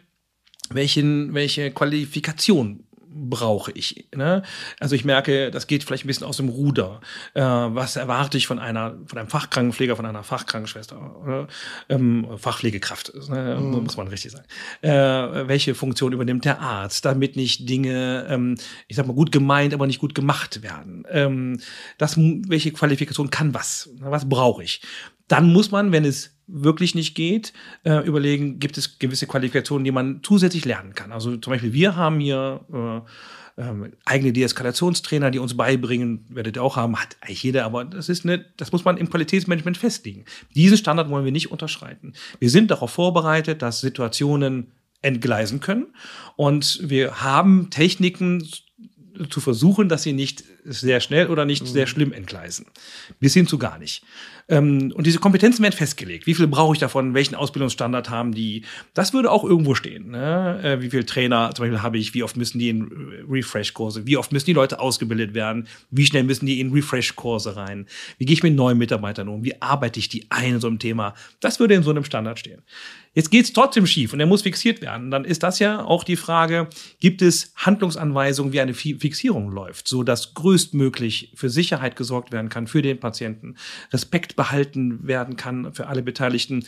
welchen, welche Qualifikation brauche ich. Ne? Also ich merke, das geht vielleicht ein bisschen aus dem Ruder. Äh, was erwarte ich von einer, von einem Fachkrankenpfleger, von einer Fachkrankenschwester oder ähm, Fachpflegekraft, ne? mhm. muss man richtig sagen. Äh, welche Funktion übernimmt der Arzt, damit nicht Dinge, ähm, ich sag mal, gut gemeint, aber nicht gut gemacht werden. Ähm, das, welche Qualifikation kann was? Was brauche ich? Dann muss man, wenn es wirklich nicht geht, äh, überlegen, gibt es gewisse Qualifikationen, die man zusätzlich lernen kann. Also zum Beispiel, wir haben hier äh, ähm, eigene Deeskalationstrainer, die uns beibringen, werdet ihr auch haben, hat eigentlich jeder, aber das ist eine, das muss man im Qualitätsmanagement festlegen. Diesen Standard wollen wir nicht unterschreiten. Wir sind darauf vorbereitet, dass Situationen entgleisen können und wir haben Techniken zu versuchen, dass sie nicht sehr schnell oder nicht mhm. sehr schlimm entgleisen. Bis hin zu gar nicht. Ähm, und diese Kompetenzen werden festgelegt. Wie viel brauche ich davon? Welchen Ausbildungsstandard haben die? Das würde auch irgendwo stehen. Ne? Äh, wie viele Trainer zum Beispiel habe ich? Wie oft müssen die in Refresh-Kurse? Wie oft müssen die Leute ausgebildet werden? Wie schnell müssen die in Refresh-Kurse rein? Wie gehe ich mit neuen Mitarbeitern um? Wie arbeite ich die ein in so einem Thema? Das würde in so einem Standard stehen. Jetzt geht es trotzdem schief und er muss fixiert werden. Dann ist das ja auch die Frage, gibt es Handlungsanweisungen, wie eine Fixierung läuft, so dass größtmöglich für Sicherheit gesorgt werden kann für den Patienten, Respekt behalten werden kann für alle Beteiligten.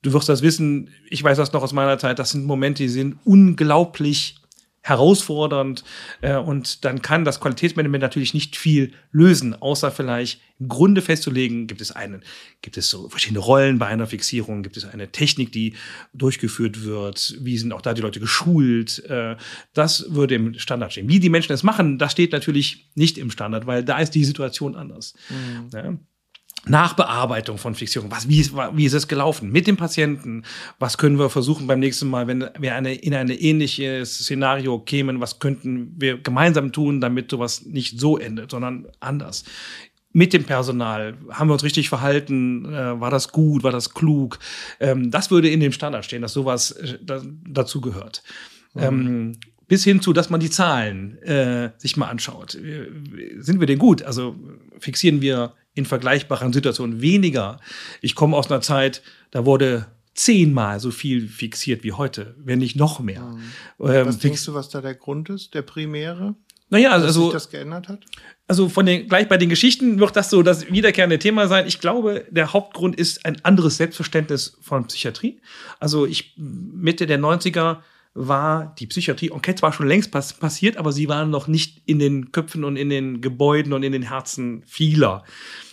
Du wirst das wissen, ich weiß das noch aus meiner Zeit, das sind Momente, die sind unglaublich herausfordernd äh, und dann kann das Qualitätsmanagement natürlich nicht viel lösen, außer vielleicht im Grunde festzulegen, gibt es einen, gibt es so verschiedene Rollen bei einer Fixierung, gibt es eine Technik, die durchgeführt wird, wie sind auch da die Leute geschult, äh, das würde im Standard stehen. Wie die Menschen es machen, das steht natürlich nicht im Standard, weil da ist die Situation anders. Mhm. Ja? Nachbearbeitung von Fixierung. Was, wie, ist, wie ist es gelaufen mit dem Patienten? Was können wir versuchen beim nächsten Mal, wenn wir eine, in ein ähnliches Szenario kämen? Was könnten wir gemeinsam tun, damit sowas nicht so endet, sondern anders? Mit dem Personal haben wir uns richtig verhalten? Äh, war das gut? War das klug? Ähm, das würde in dem Standard stehen, dass sowas äh, da, dazu gehört. Mhm. Ähm, bis hin zu, dass man die Zahlen äh, sich mal anschaut. Sind wir denn gut? Also fixieren wir in vergleichbaren Situationen weniger. Ich komme aus einer Zeit, da wurde zehnmal so viel fixiert wie heute, wenn nicht noch mehr. Mhm. Ähm, was denkst du, was da der Grund ist, der primäre? Naja, also, dass sich das geändert hat? Also von den, gleich bei den Geschichten wird das so das wiederkehrende Thema sein. Ich glaube, der Hauptgrund ist ein anderes Selbstverständnis von Psychiatrie. Also ich Mitte der 90er war die Psychiatrie-Enquete zwar schon längst pass passiert, aber sie waren noch nicht in den Köpfen und in den Gebäuden und in den Herzen vieler.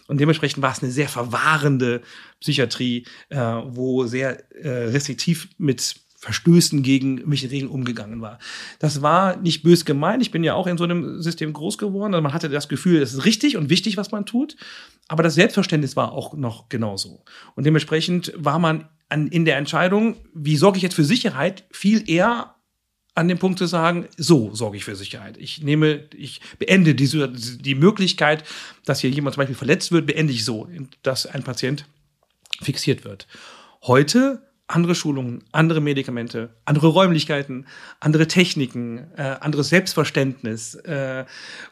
Und dementsprechend war es eine sehr verwahrende Psychiatrie, äh, wo sehr äh, restriktiv mit Verstößen gegen welche Regeln umgegangen war. Das war nicht bös gemeint. Ich bin ja auch in so einem System groß geworden. Also man hatte das Gefühl, es ist richtig und wichtig, was man tut. Aber das Selbstverständnis war auch noch genauso. Und dementsprechend war man an, in der Entscheidung, wie sorge ich jetzt für Sicherheit, viel eher an dem Punkt zu sagen, so sorge ich für Sicherheit. Ich nehme, ich beende diese, die Möglichkeit, dass hier jemand zum Beispiel verletzt wird, beende ich so, dass ein Patient fixiert wird. Heute andere Schulungen, andere Medikamente, andere Räumlichkeiten, andere Techniken, äh, anderes Selbstverständnis. Äh,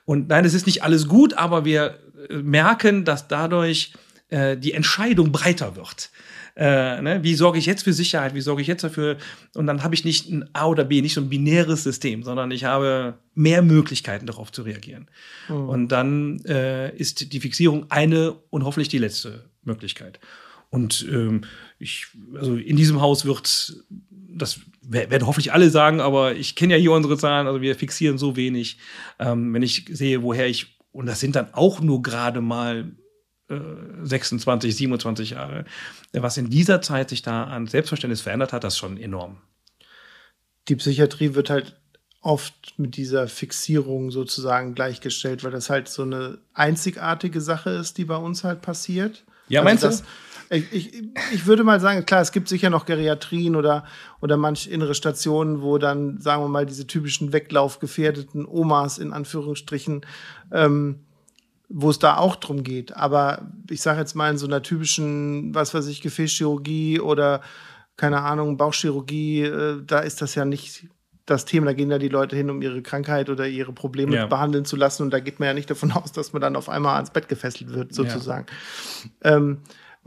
und nein, es ist nicht alles gut, aber wir äh, merken, dass dadurch äh, die Entscheidung breiter wird. Äh, ne? Wie sorge ich jetzt für Sicherheit? Wie sorge ich jetzt dafür? Und dann habe ich nicht ein A oder B, nicht so ein binäres System, sondern ich habe mehr Möglichkeiten darauf zu reagieren. Mhm. Und dann äh, ist die Fixierung eine und hoffentlich die letzte Möglichkeit. Und ähm, ich, also in diesem Haus wird, das werden hoffentlich alle sagen, aber ich kenne ja hier unsere Zahlen, also wir fixieren so wenig. Ähm, wenn ich sehe, woher ich, und das sind dann auch nur gerade mal 26, 27 Jahre. Was in dieser Zeit sich da an Selbstverständnis verändert hat, das ist schon enorm. Die Psychiatrie wird halt oft mit dieser Fixierung sozusagen gleichgestellt, weil das halt so eine einzigartige Sache ist, die bei uns halt passiert. Ja, also meinst das, du? Ich, ich, ich würde mal sagen, klar, es gibt sicher noch Geriatrien oder, oder manch innere Stationen, wo dann, sagen wir mal, diese typischen weglaufgefährdeten Omas in Anführungsstrichen ähm, wo es da auch drum geht. Aber ich sage jetzt mal in so einer typischen, was weiß ich, Gefäßchirurgie oder keine Ahnung, Bauchchirurgie, äh, da ist das ja nicht das Thema. Da gehen ja die Leute hin, um ihre Krankheit oder ihre Probleme ja. behandeln zu lassen. Und da geht man ja nicht davon aus, dass man dann auf einmal ans Bett gefesselt wird, sozusagen. Ja. Ähm,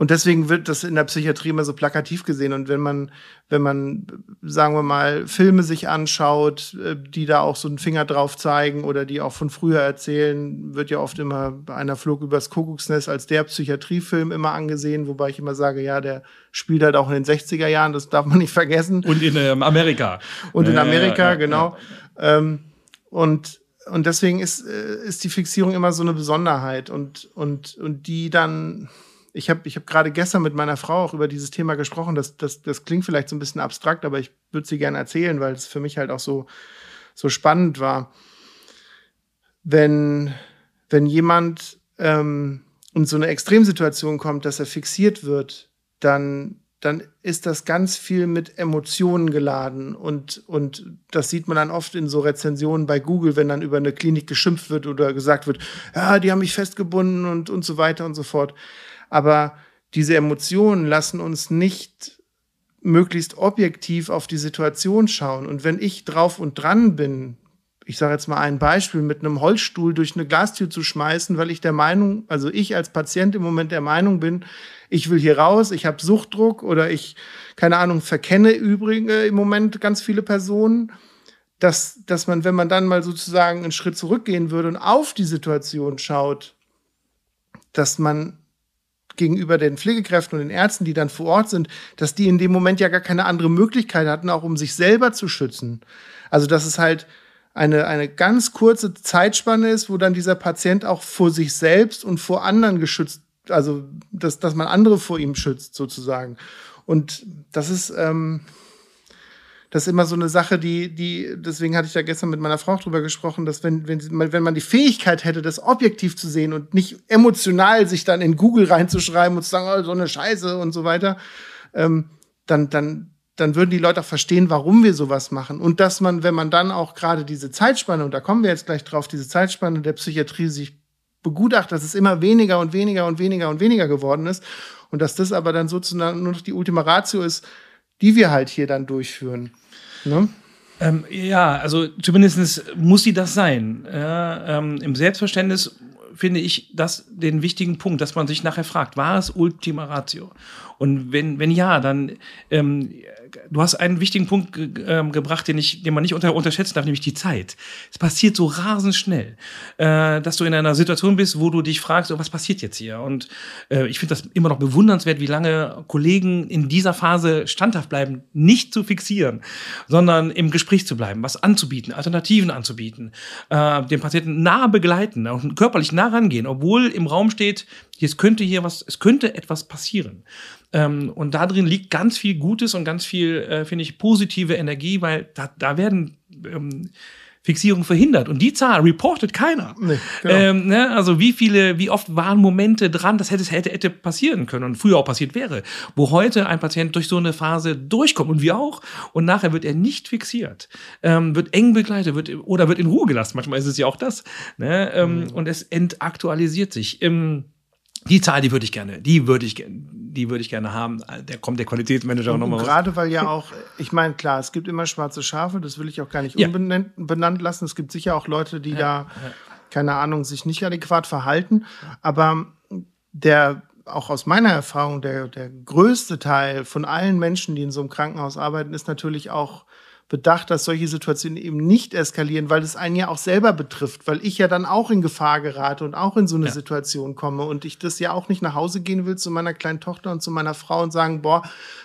und deswegen wird das in der Psychiatrie immer so plakativ gesehen. Und wenn man, wenn man, sagen wir mal, Filme sich anschaut, äh, die da auch so einen Finger drauf zeigen oder die auch von früher erzählen, wird ja oft immer einer Flug übers Kuckucksnest als der Psychiatriefilm immer angesehen, wobei ich immer sage, ja, der spielt halt auch in den 60er Jahren, das darf man nicht vergessen. Und in ähm, Amerika. Und in Amerika, ja, ja, genau. Ja. Ähm, und und deswegen ist, äh, ist die Fixierung immer so eine Besonderheit und, und, und die dann, ich habe ich hab gerade gestern mit meiner Frau auch über dieses Thema gesprochen. Das, das, das klingt vielleicht so ein bisschen abstrakt, aber ich würde sie gerne erzählen, weil es für mich halt auch so, so spannend war. Wenn, wenn jemand ähm, in so eine Extremsituation kommt, dass er fixiert wird, dann dann ist das ganz viel mit Emotionen geladen. Und, und das sieht man dann oft in so Rezensionen bei Google, wenn dann über eine Klinik geschimpft wird oder gesagt wird, ja, die haben mich festgebunden und, und so weiter und so fort. Aber diese Emotionen lassen uns nicht möglichst objektiv auf die Situation schauen. Und wenn ich drauf und dran bin, ich sage jetzt mal ein Beispiel, mit einem Holzstuhl durch eine Glastür zu schmeißen, weil ich der Meinung, also ich als Patient im Moment der Meinung bin, ich will hier raus, ich habe Suchtdruck oder ich, keine Ahnung, verkenne übrigens im Moment ganz viele Personen, dass, dass man, wenn man dann mal sozusagen einen Schritt zurückgehen würde und auf die Situation schaut, dass man gegenüber den Pflegekräften und den Ärzten, die dann vor Ort sind, dass die in dem Moment ja gar keine andere Möglichkeit hatten, auch um sich selber zu schützen. Also, dass es halt eine, eine ganz kurze Zeitspanne ist, wo dann dieser Patient auch vor sich selbst und vor anderen geschützt also dass, dass man andere vor ihm schützt, sozusagen. Und das ist, ähm, das ist immer so eine Sache, die, die, deswegen hatte ich da gestern mit meiner Frau drüber gesprochen, dass wenn, wenn, wenn man die Fähigkeit hätte, das objektiv zu sehen und nicht emotional sich dann in Google reinzuschreiben und zu sagen, oh, so eine Scheiße und so weiter, ähm, dann, dann, dann würden die Leute auch verstehen, warum wir sowas machen. Und dass man, wenn man dann auch gerade diese Zeitspanne, und da kommen wir jetzt gleich drauf, diese Zeitspanne der Psychiatrie sich begutachtet, dass es immer weniger und weniger und weniger und weniger geworden ist. Und dass das aber dann sozusagen nur noch die Ultima Ratio ist, die wir halt hier dann durchführen. Ne? Ähm, ja, also zumindest muss sie das sein. Ja, ähm, Im Selbstverständnis finde ich das den wichtigen Punkt, dass man sich nachher fragt, war es Ultima Ratio? Und wenn, wenn ja, dann ähm, du hast einen wichtigen Punkt ähm, gebracht, den, ich, den man nicht unter unterschätzen darf, nämlich die Zeit. Es passiert so rasend schnell, äh, dass du in einer Situation bist, wo du dich fragst, oh, was passiert jetzt hier? Und äh, ich finde das immer noch bewundernswert, wie lange Kollegen in dieser Phase standhaft bleiben, nicht zu fixieren, sondern im Gespräch zu bleiben, was anzubieten, Alternativen anzubieten, äh, den Patienten nah begleiten, auch körperlich nah rangehen, obwohl im Raum steht, es könnte hier was, es könnte etwas passieren. Ähm, und da drin liegt ganz viel Gutes und ganz viel, äh, finde ich, positive Energie, weil da, da werden ähm, Fixierungen verhindert. Und die Zahl reportet keiner. Nee, genau. ähm, ne? Also wie viele, wie oft waren Momente dran, das hätte, hätte, hätte passieren können und früher auch passiert wäre, wo heute ein Patient durch so eine Phase durchkommt und wir auch und nachher wird er nicht fixiert, ähm, wird eng begleitet wird, oder wird in Ruhe gelassen. Manchmal ist es ja auch das. Ne? Ähm, mhm. Und es entaktualisiert sich. Im die Zahl, die würde ich gerne, die würde ich, die würde ich gerne haben. Da kommt der Qualitätsmanager auch nochmal raus. Gerade weil ja auch, ich meine, klar, es gibt immer schwarze Schafe, das will ich auch gar nicht ja. unbenannt lassen. Es gibt sicher auch Leute, die ja, da, ja. keine Ahnung, sich nicht adäquat verhalten. Aber der, auch aus meiner Erfahrung, der, der größte Teil von allen Menschen, die in so einem Krankenhaus arbeiten, ist natürlich auch bedacht, dass solche Situationen eben nicht eskalieren, weil es einen ja auch selber betrifft, weil ich ja dann auch in Gefahr gerate und auch in so eine ja. Situation komme und ich das ja auch nicht nach Hause gehen will zu meiner kleinen Tochter und zu meiner Frau und sagen, boah,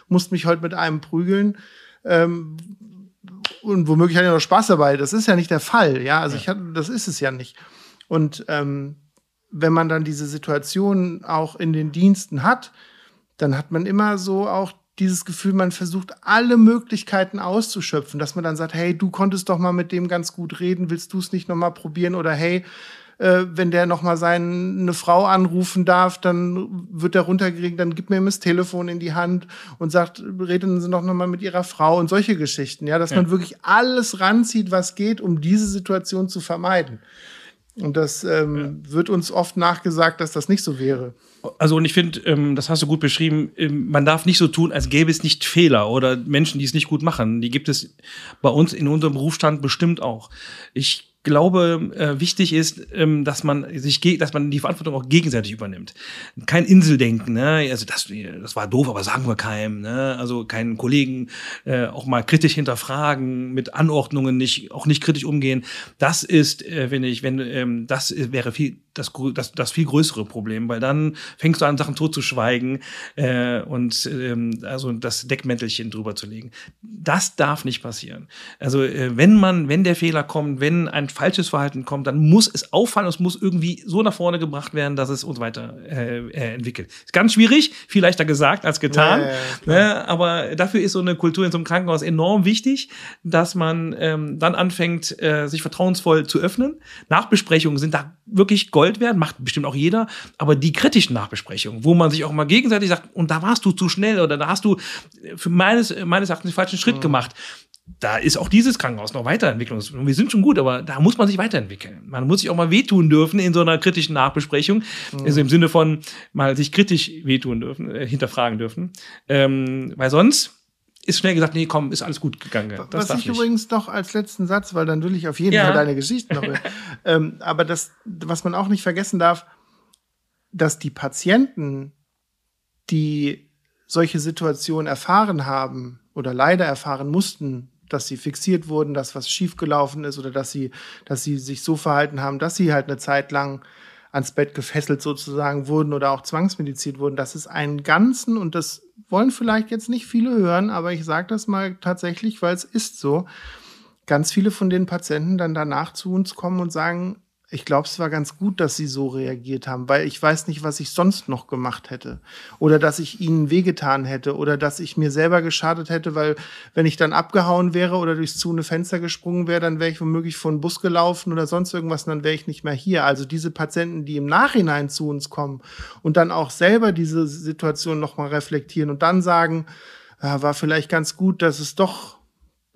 musst mich heute mit einem prügeln. Ähm, und womöglich hat er noch Spaß dabei. Das ist ja nicht der Fall, ja. Also ja. ich hatte, das ist es ja nicht. Und ähm, wenn man dann diese Situation auch in den Diensten hat, dann hat man immer so auch dieses Gefühl, man versucht alle Möglichkeiten auszuschöpfen, dass man dann sagt, hey, du konntest doch mal mit dem ganz gut reden, willst du es nicht noch mal probieren oder hey, äh, wenn der noch mal seine Frau anrufen darf, dann wird er runtergeregt, dann gib mir das Telefon in die Hand und sagt, reden Sie doch noch mal mit Ihrer Frau und solche Geschichten, ja, dass ja. man wirklich alles ranzieht, was geht, um diese Situation zu vermeiden. Und das ähm, ja. wird uns oft nachgesagt, dass das nicht so wäre. Also und ich finde, ähm, das hast du gut beschrieben, ähm, man darf nicht so tun, als gäbe es nicht Fehler oder Menschen, die es nicht gut machen. Die gibt es bei uns in unserem Berufsstand bestimmt auch. Ich glaube, äh, wichtig ist, ähm, dass man sich, dass man die Verantwortung auch gegenseitig übernimmt. Kein Inseldenken, ne? Also das, das war doof, aber sagen wir keinem, ne? Also keinen Kollegen äh, auch mal kritisch hinterfragen, mit Anordnungen nicht, auch nicht kritisch umgehen. Das ist, äh, wenn ich, wenn ähm, das wäre viel das, das, das viel größere Problem, weil dann fängst du an, Sachen totzuschweigen äh, und ähm, also das Deckmäntelchen drüber zu legen. Das darf nicht passieren. Also äh, wenn man, wenn der Fehler kommt, wenn ein falsches Verhalten kommt, dann muss es auffallen, es muss irgendwie so nach vorne gebracht werden, dass es uns weiter äh, äh entwickelt. Ist ganz schwierig, viel leichter gesagt als getan. Ja, ja, ne? Aber dafür ist so eine Kultur in so einem Krankenhaus enorm wichtig, dass man ähm, dann anfängt, äh, sich vertrauensvoll zu öffnen. Nachbesprechungen sind da wirklich Gold wert, macht bestimmt auch jeder. Aber die kritischen Nachbesprechungen, wo man sich auch mal gegenseitig sagt, und da warst du zu schnell oder da hast du für meines, meines Erachtens den falschen Schritt mhm. gemacht da ist auch dieses Krankenhaus noch Weiterentwicklungs. Wir sind schon gut, aber da muss man sich weiterentwickeln. Man muss sich auch mal wehtun dürfen in so einer kritischen Nachbesprechung. Mhm. Also im Sinne von mal sich kritisch wehtun dürfen, äh, hinterfragen dürfen. Ähm, weil sonst ist schnell gesagt, nee, komm, ist alles gut gegangen. Das Was ich nicht. übrigens noch als letzten Satz, weil dann will ich auf jeden ja. Fall deine Geschichte noch. ähm, aber das, was man auch nicht vergessen darf, dass die Patienten, die solche Situationen erfahren haben oder leider erfahren mussten, dass sie fixiert wurden, dass was schiefgelaufen ist oder dass sie, dass sie sich so verhalten haben, dass sie halt eine Zeit lang ans Bett gefesselt sozusagen wurden oder auch zwangsmediziert wurden. Das ist einen ganzen, und das wollen vielleicht jetzt nicht viele hören, aber ich sage das mal tatsächlich, weil es ist so, ganz viele von den Patienten dann danach zu uns kommen und sagen, ich glaube, es war ganz gut, dass sie so reagiert haben, weil ich weiß nicht, was ich sonst noch gemacht hätte. Oder dass ich ihnen wehgetan hätte oder dass ich mir selber geschadet hätte, weil wenn ich dann abgehauen wäre oder durchs zune Fenster gesprungen wäre, dann wäre ich womöglich vor den Bus gelaufen oder sonst irgendwas und dann wäre ich nicht mehr hier. Also diese Patienten, die im Nachhinein zu uns kommen und dann auch selber diese Situation nochmal reflektieren und dann sagen, ja, war vielleicht ganz gut, dass es doch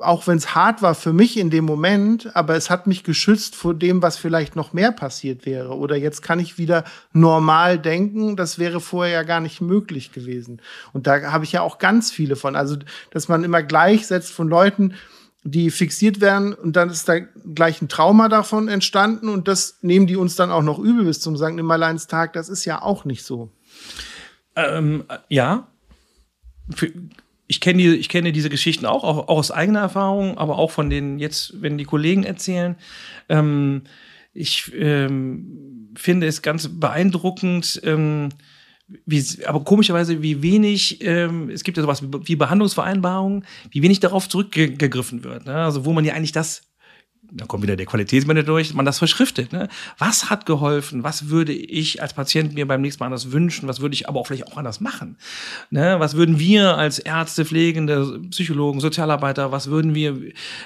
auch wenn es hart war für mich in dem Moment, aber es hat mich geschützt vor dem, was vielleicht noch mehr passiert wäre. Oder jetzt kann ich wieder normal denken, das wäre vorher ja gar nicht möglich gewesen. Und da habe ich ja auch ganz viele von. Also, dass man immer gleichsetzt von Leuten, die fixiert werden und dann ist da gleich ein Trauma davon entstanden und das nehmen die uns dann auch noch übel bis zum St. Nimmerleinstag. Das ist ja auch nicht so. Ähm, ja. Für ich kenne die, ich kenne diese Geschichten auch, auch, auch, aus eigener Erfahrung, aber auch von den jetzt, wenn die Kollegen erzählen. Ähm, ich ähm, finde es ganz beeindruckend, ähm, wie, aber komischerweise, wie wenig, ähm, es gibt ja sowas wie Behandlungsvereinbarungen, wie wenig darauf zurückgegriffen wird. Ne? Also wo man ja eigentlich das da kommt wieder der Qualitätsmanager durch, man das verschriftet. Ne? Was hat geholfen? Was würde ich als Patient mir beim nächsten Mal anders wünschen? Was würde ich aber auch vielleicht auch anders machen? Ne? Was würden wir als Ärzte, Pflegende, Psychologen, Sozialarbeiter, was würden wir,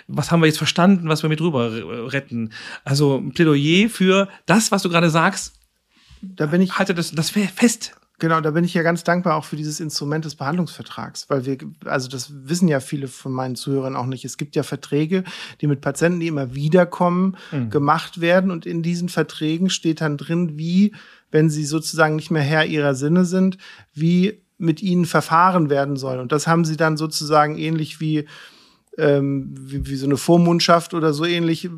was haben wir jetzt verstanden, was wir mit drüber retten? Also ein Plädoyer für das, was du gerade sagst, da bin ich, halte das, das fest. Genau, da bin ich ja ganz dankbar auch für dieses Instrument des Behandlungsvertrags, weil wir, also das wissen ja viele von meinen Zuhörern auch nicht. Es gibt ja Verträge, die mit Patienten, die immer wiederkommen, mhm. gemacht werden und in diesen Verträgen steht dann drin, wie, wenn sie sozusagen nicht mehr Herr ihrer Sinne sind, wie mit ihnen verfahren werden soll. Und das haben sie dann sozusagen ähnlich wie ähm, wie, wie so eine Vormundschaft oder so ähnlich,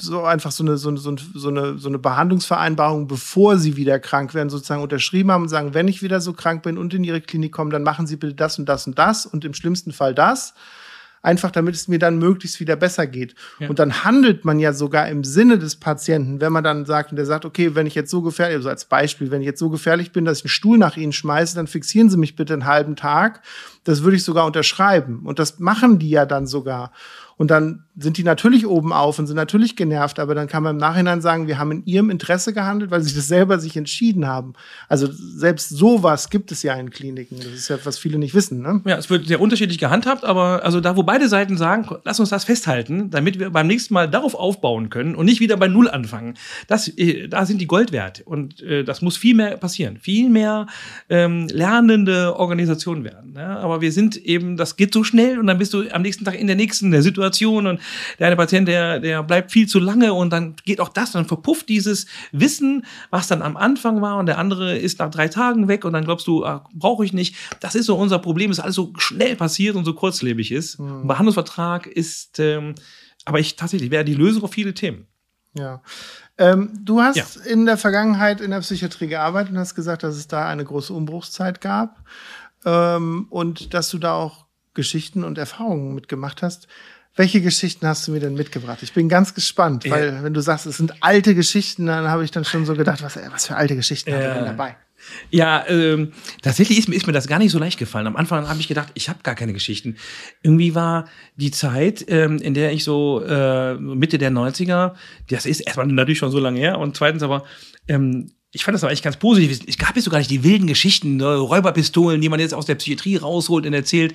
so einfach so eine, so, so, so, eine, so eine Behandlungsvereinbarung, bevor sie wieder krank werden, sozusagen unterschrieben haben und sagen, wenn ich wieder so krank bin und in ihre Klinik komme, dann machen sie bitte das und das und das und im schlimmsten Fall das einfach damit es mir dann möglichst wieder besser geht. Ja. Und dann handelt man ja sogar im Sinne des Patienten, wenn man dann sagt, und der sagt, okay, wenn ich jetzt so gefährlich, also als Beispiel, wenn ich jetzt so gefährlich bin, dass ich einen Stuhl nach Ihnen schmeiße, dann fixieren Sie mich bitte einen halben Tag. Das würde ich sogar unterschreiben. Und das machen die ja dann sogar. Und dann sind die natürlich oben auf und sind natürlich genervt, aber dann kann man im Nachhinein sagen, wir haben in ihrem Interesse gehandelt, weil sie das selber sich entschieden haben. Also selbst sowas gibt es ja in Kliniken. Das ist ja, was viele nicht wissen. Ne? Ja, es wird sehr unterschiedlich gehandhabt, aber also da, wo beide Seiten sagen, lass uns das festhalten, damit wir beim nächsten Mal darauf aufbauen können und nicht wieder bei Null anfangen. Das, äh, da sind die Gold wert. Und äh, das muss viel mehr passieren. Viel mehr ähm, lernende Organisationen werden. Ne? Aber wir sind eben, das geht so schnell und dann bist du am nächsten Tag in der nächsten der Situation und der eine Patient, der, der bleibt viel zu lange und dann geht auch das, dann verpufft dieses Wissen, was dann am Anfang war und der andere ist nach drei Tagen weg und dann glaubst du, ah, brauche ich nicht. Das ist so unser Problem, dass alles so schnell passiert und so kurzlebig ist. Mhm. Behandlungsvertrag ist, ähm, aber ich tatsächlich wäre die Lösung auf viele Themen. Ja. Ähm, du hast ja. in der Vergangenheit in der Psychiatrie gearbeitet und hast gesagt, dass es da eine große Umbruchszeit gab ähm, und dass du da auch Geschichten und Erfahrungen mitgemacht hast. Welche Geschichten hast du mir denn mitgebracht? Ich bin ganz gespannt, weil ja. wenn du sagst, es sind alte Geschichten, dann habe ich dann schon so gedacht, was, was für alte Geschichten ja. hat er denn dabei? Ja, ähm, tatsächlich ist, ist mir das gar nicht so leicht gefallen. Am Anfang habe ich gedacht, ich habe gar keine Geschichten. Irgendwie war die Zeit, ähm, in der ich so äh, Mitte der 90er, das ist erstmal natürlich schon so lange her und zweitens aber ähm, ich fand das aber eigentlich ganz positiv. Es gab jetzt sogar nicht die wilden Geschichten, ne, Räuberpistolen, die man jetzt aus der Psychiatrie rausholt und erzählt.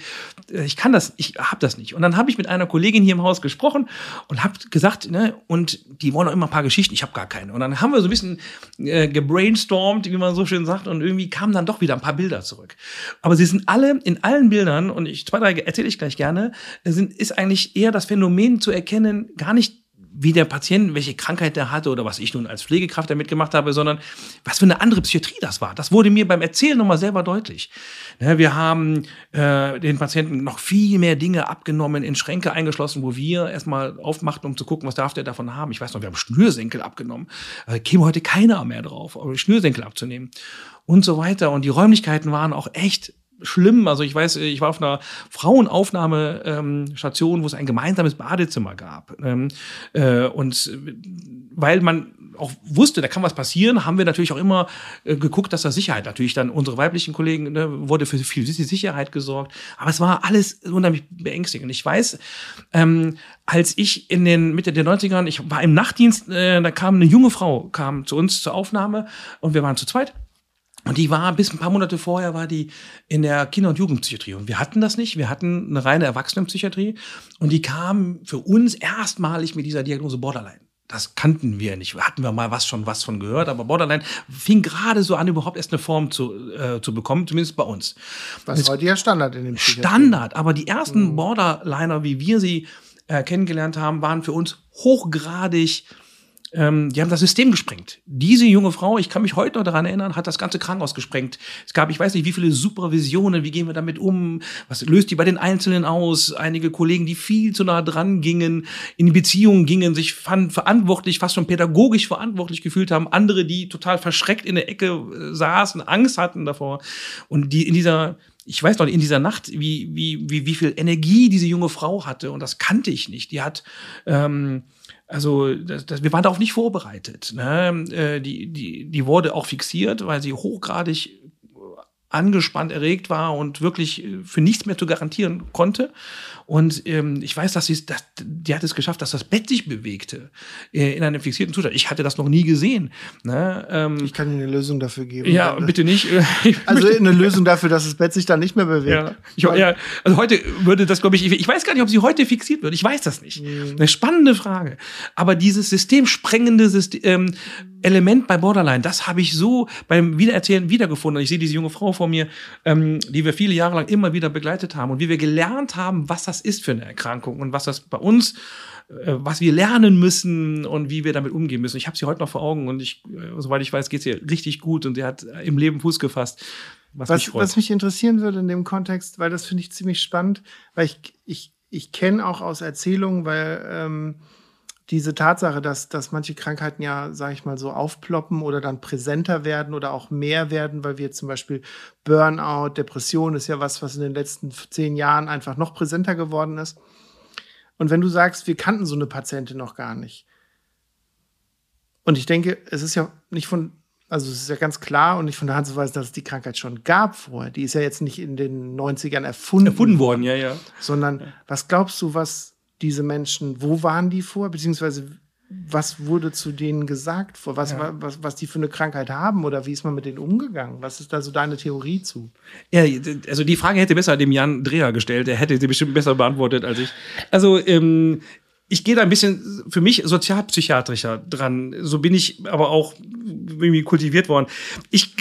Äh, ich kann das, ich habe das nicht. Und dann habe ich mit einer Kollegin hier im Haus gesprochen und habe gesagt, ne, und die wollen auch immer ein paar Geschichten. Ich habe gar keine. Und dann haben wir so ein bisschen äh, gebrainstormt, wie man so schön sagt, und irgendwie kamen dann doch wieder ein paar Bilder zurück. Aber sie sind alle in allen Bildern und ich zwei drei erzähle ich gleich gerne, sind ist eigentlich eher das Phänomen zu erkennen, gar nicht wie der Patient, welche Krankheit der hatte oder was ich nun als Pflegekraft damit gemacht habe, sondern was für eine andere Psychiatrie das war. Das wurde mir beim Erzählen nochmal selber deutlich. Ne, wir haben äh, den Patienten noch viel mehr Dinge abgenommen, in Schränke eingeschlossen, wo wir erstmal aufmachten, um zu gucken, was darf der davon haben. Ich weiß noch, wir haben Schnürsenkel abgenommen. Äh, käme heute keiner mehr drauf, Schnürsenkel abzunehmen und so weiter. Und die Räumlichkeiten waren auch echt schlimm. Also ich weiß, ich war auf einer Frauenaufnahmestation, ähm, wo es ein gemeinsames Badezimmer gab. Ähm, äh, und weil man auch wusste, da kann was passieren, haben wir natürlich auch immer äh, geguckt, dass da Sicherheit natürlich dann unsere weiblichen Kollegen ne, wurde für viel Sicherheit gesorgt. Aber es war alles unheimlich beängstigend. Ich weiß, ähm, als ich in den Mitte der 90ern, ich war im Nachtdienst, äh, da kam eine junge Frau, kam zu uns zur Aufnahme und wir waren zu zweit. Und die war bis ein paar Monate vorher war die in der Kinder- und Jugendpsychiatrie. Und wir hatten das nicht. Wir hatten eine reine Erwachsenenpsychiatrie. Und die kam für uns erstmalig mit dieser Diagnose Borderline. Das kannten wir nicht. Hatten wir mal was schon was von gehört, aber Borderline fing gerade so an, überhaupt erst eine Form zu, äh, zu bekommen, zumindest bei uns. Was heute ja Standard in dem. Standard, aber die ersten mhm. Borderliner, wie wir sie äh, kennengelernt haben, waren für uns hochgradig ähm, die haben das System gesprengt. Diese junge Frau, ich kann mich heute noch daran erinnern, hat das ganze Krankenhaus gesprengt. Es gab, ich weiß nicht, wie viele Supervisionen, wie gehen wir damit um, was löst die bei den Einzelnen aus? Einige Kollegen, die viel zu nah dran gingen, in die Beziehungen gingen, sich verantwortlich, fast schon pädagogisch verantwortlich gefühlt haben. Andere, die total verschreckt in der Ecke äh, saßen, Angst hatten davor. Und die in dieser ich weiß noch in dieser Nacht, wie, wie, wie, wie viel Energie diese junge Frau hatte. Und das kannte ich nicht. Die hat, ähm, also das, das, wir waren darauf nicht vorbereitet. Ne? Äh, die, die, die wurde auch fixiert, weil sie hochgradig angespannt, erregt war und wirklich äh, für nichts mehr zu garantieren konnte. Und ähm, ich weiß, dass sie dass, die hat es geschafft, dass das Bett sich bewegte äh, in einem fixierten Zustand. Ich hatte das noch nie gesehen. Ne? Ähm, ich kann Ihnen eine Lösung dafür geben. Ja, bitte nicht. also eine Lösung dafür, dass das Bett sich dann nicht mehr bewegt. Ja, ich, ja also heute würde das, glaube ich, ich weiß gar nicht, ob sie heute fixiert wird. Ich weiß das nicht. Mhm. Eine spannende Frage. Aber dieses systemsprengende System, ähm, Element bei Borderline, das habe ich so beim Wiedererzählen wiedergefunden. Ich sehe diese junge Frau vor mir, ähm, die wir viele Jahre lang immer wieder begleitet haben und wie wir gelernt haben, was das ist für eine Erkrankung und was das bei uns, äh, was wir lernen müssen und wie wir damit umgehen müssen. Ich habe sie heute noch vor Augen und ich, äh, soweit ich weiß, geht es ihr richtig gut und sie hat im Leben Fuß gefasst. Was, was, mich, was mich interessieren würde in dem Kontext, weil das finde ich ziemlich spannend, weil ich, ich, ich kenne auch aus Erzählungen, weil ähm, diese Tatsache, dass, dass manche Krankheiten ja, sage ich mal, so aufploppen oder dann präsenter werden oder auch mehr werden, weil wir zum Beispiel Burnout, Depression ist ja was, was in den letzten zehn Jahren einfach noch präsenter geworden ist. Und wenn du sagst, wir kannten so eine Patientin noch gar nicht. Und ich denke, es ist ja nicht von, also es ist ja ganz klar und nicht von der Hand zu weisen, dass es die Krankheit schon gab vorher. Die ist ja jetzt nicht in den 90ern erfunden, erfunden worden, ja, ja. Sondern was glaubst du, was diese Menschen, wo waren die vor, beziehungsweise was wurde zu denen gesagt, vor was, ja. was, was die für eine Krankheit haben oder wie ist man mit denen umgegangen? Was ist da so deine Theorie zu? Ja, also die Frage hätte besser dem Jan Dreher gestellt, der hätte sie bestimmt besser beantwortet als ich. Also ähm, ich gehe da ein bisschen für mich sozialpsychiatrischer dran. So bin ich aber auch irgendwie kultiviert worden. Ich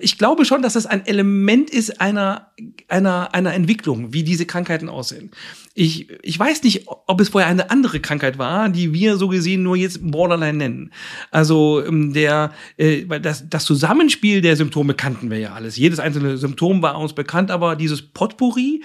ich glaube schon, dass das ein Element ist einer, einer, einer Entwicklung, wie diese Krankheiten aussehen. Ich, ich weiß nicht, ob es vorher eine andere Krankheit war, die wir so gesehen nur jetzt Borderline nennen. Also ähm, der, äh, das, das Zusammenspiel der Symptome kannten wir ja alles. Jedes einzelne Symptom war uns bekannt, aber dieses Potpourri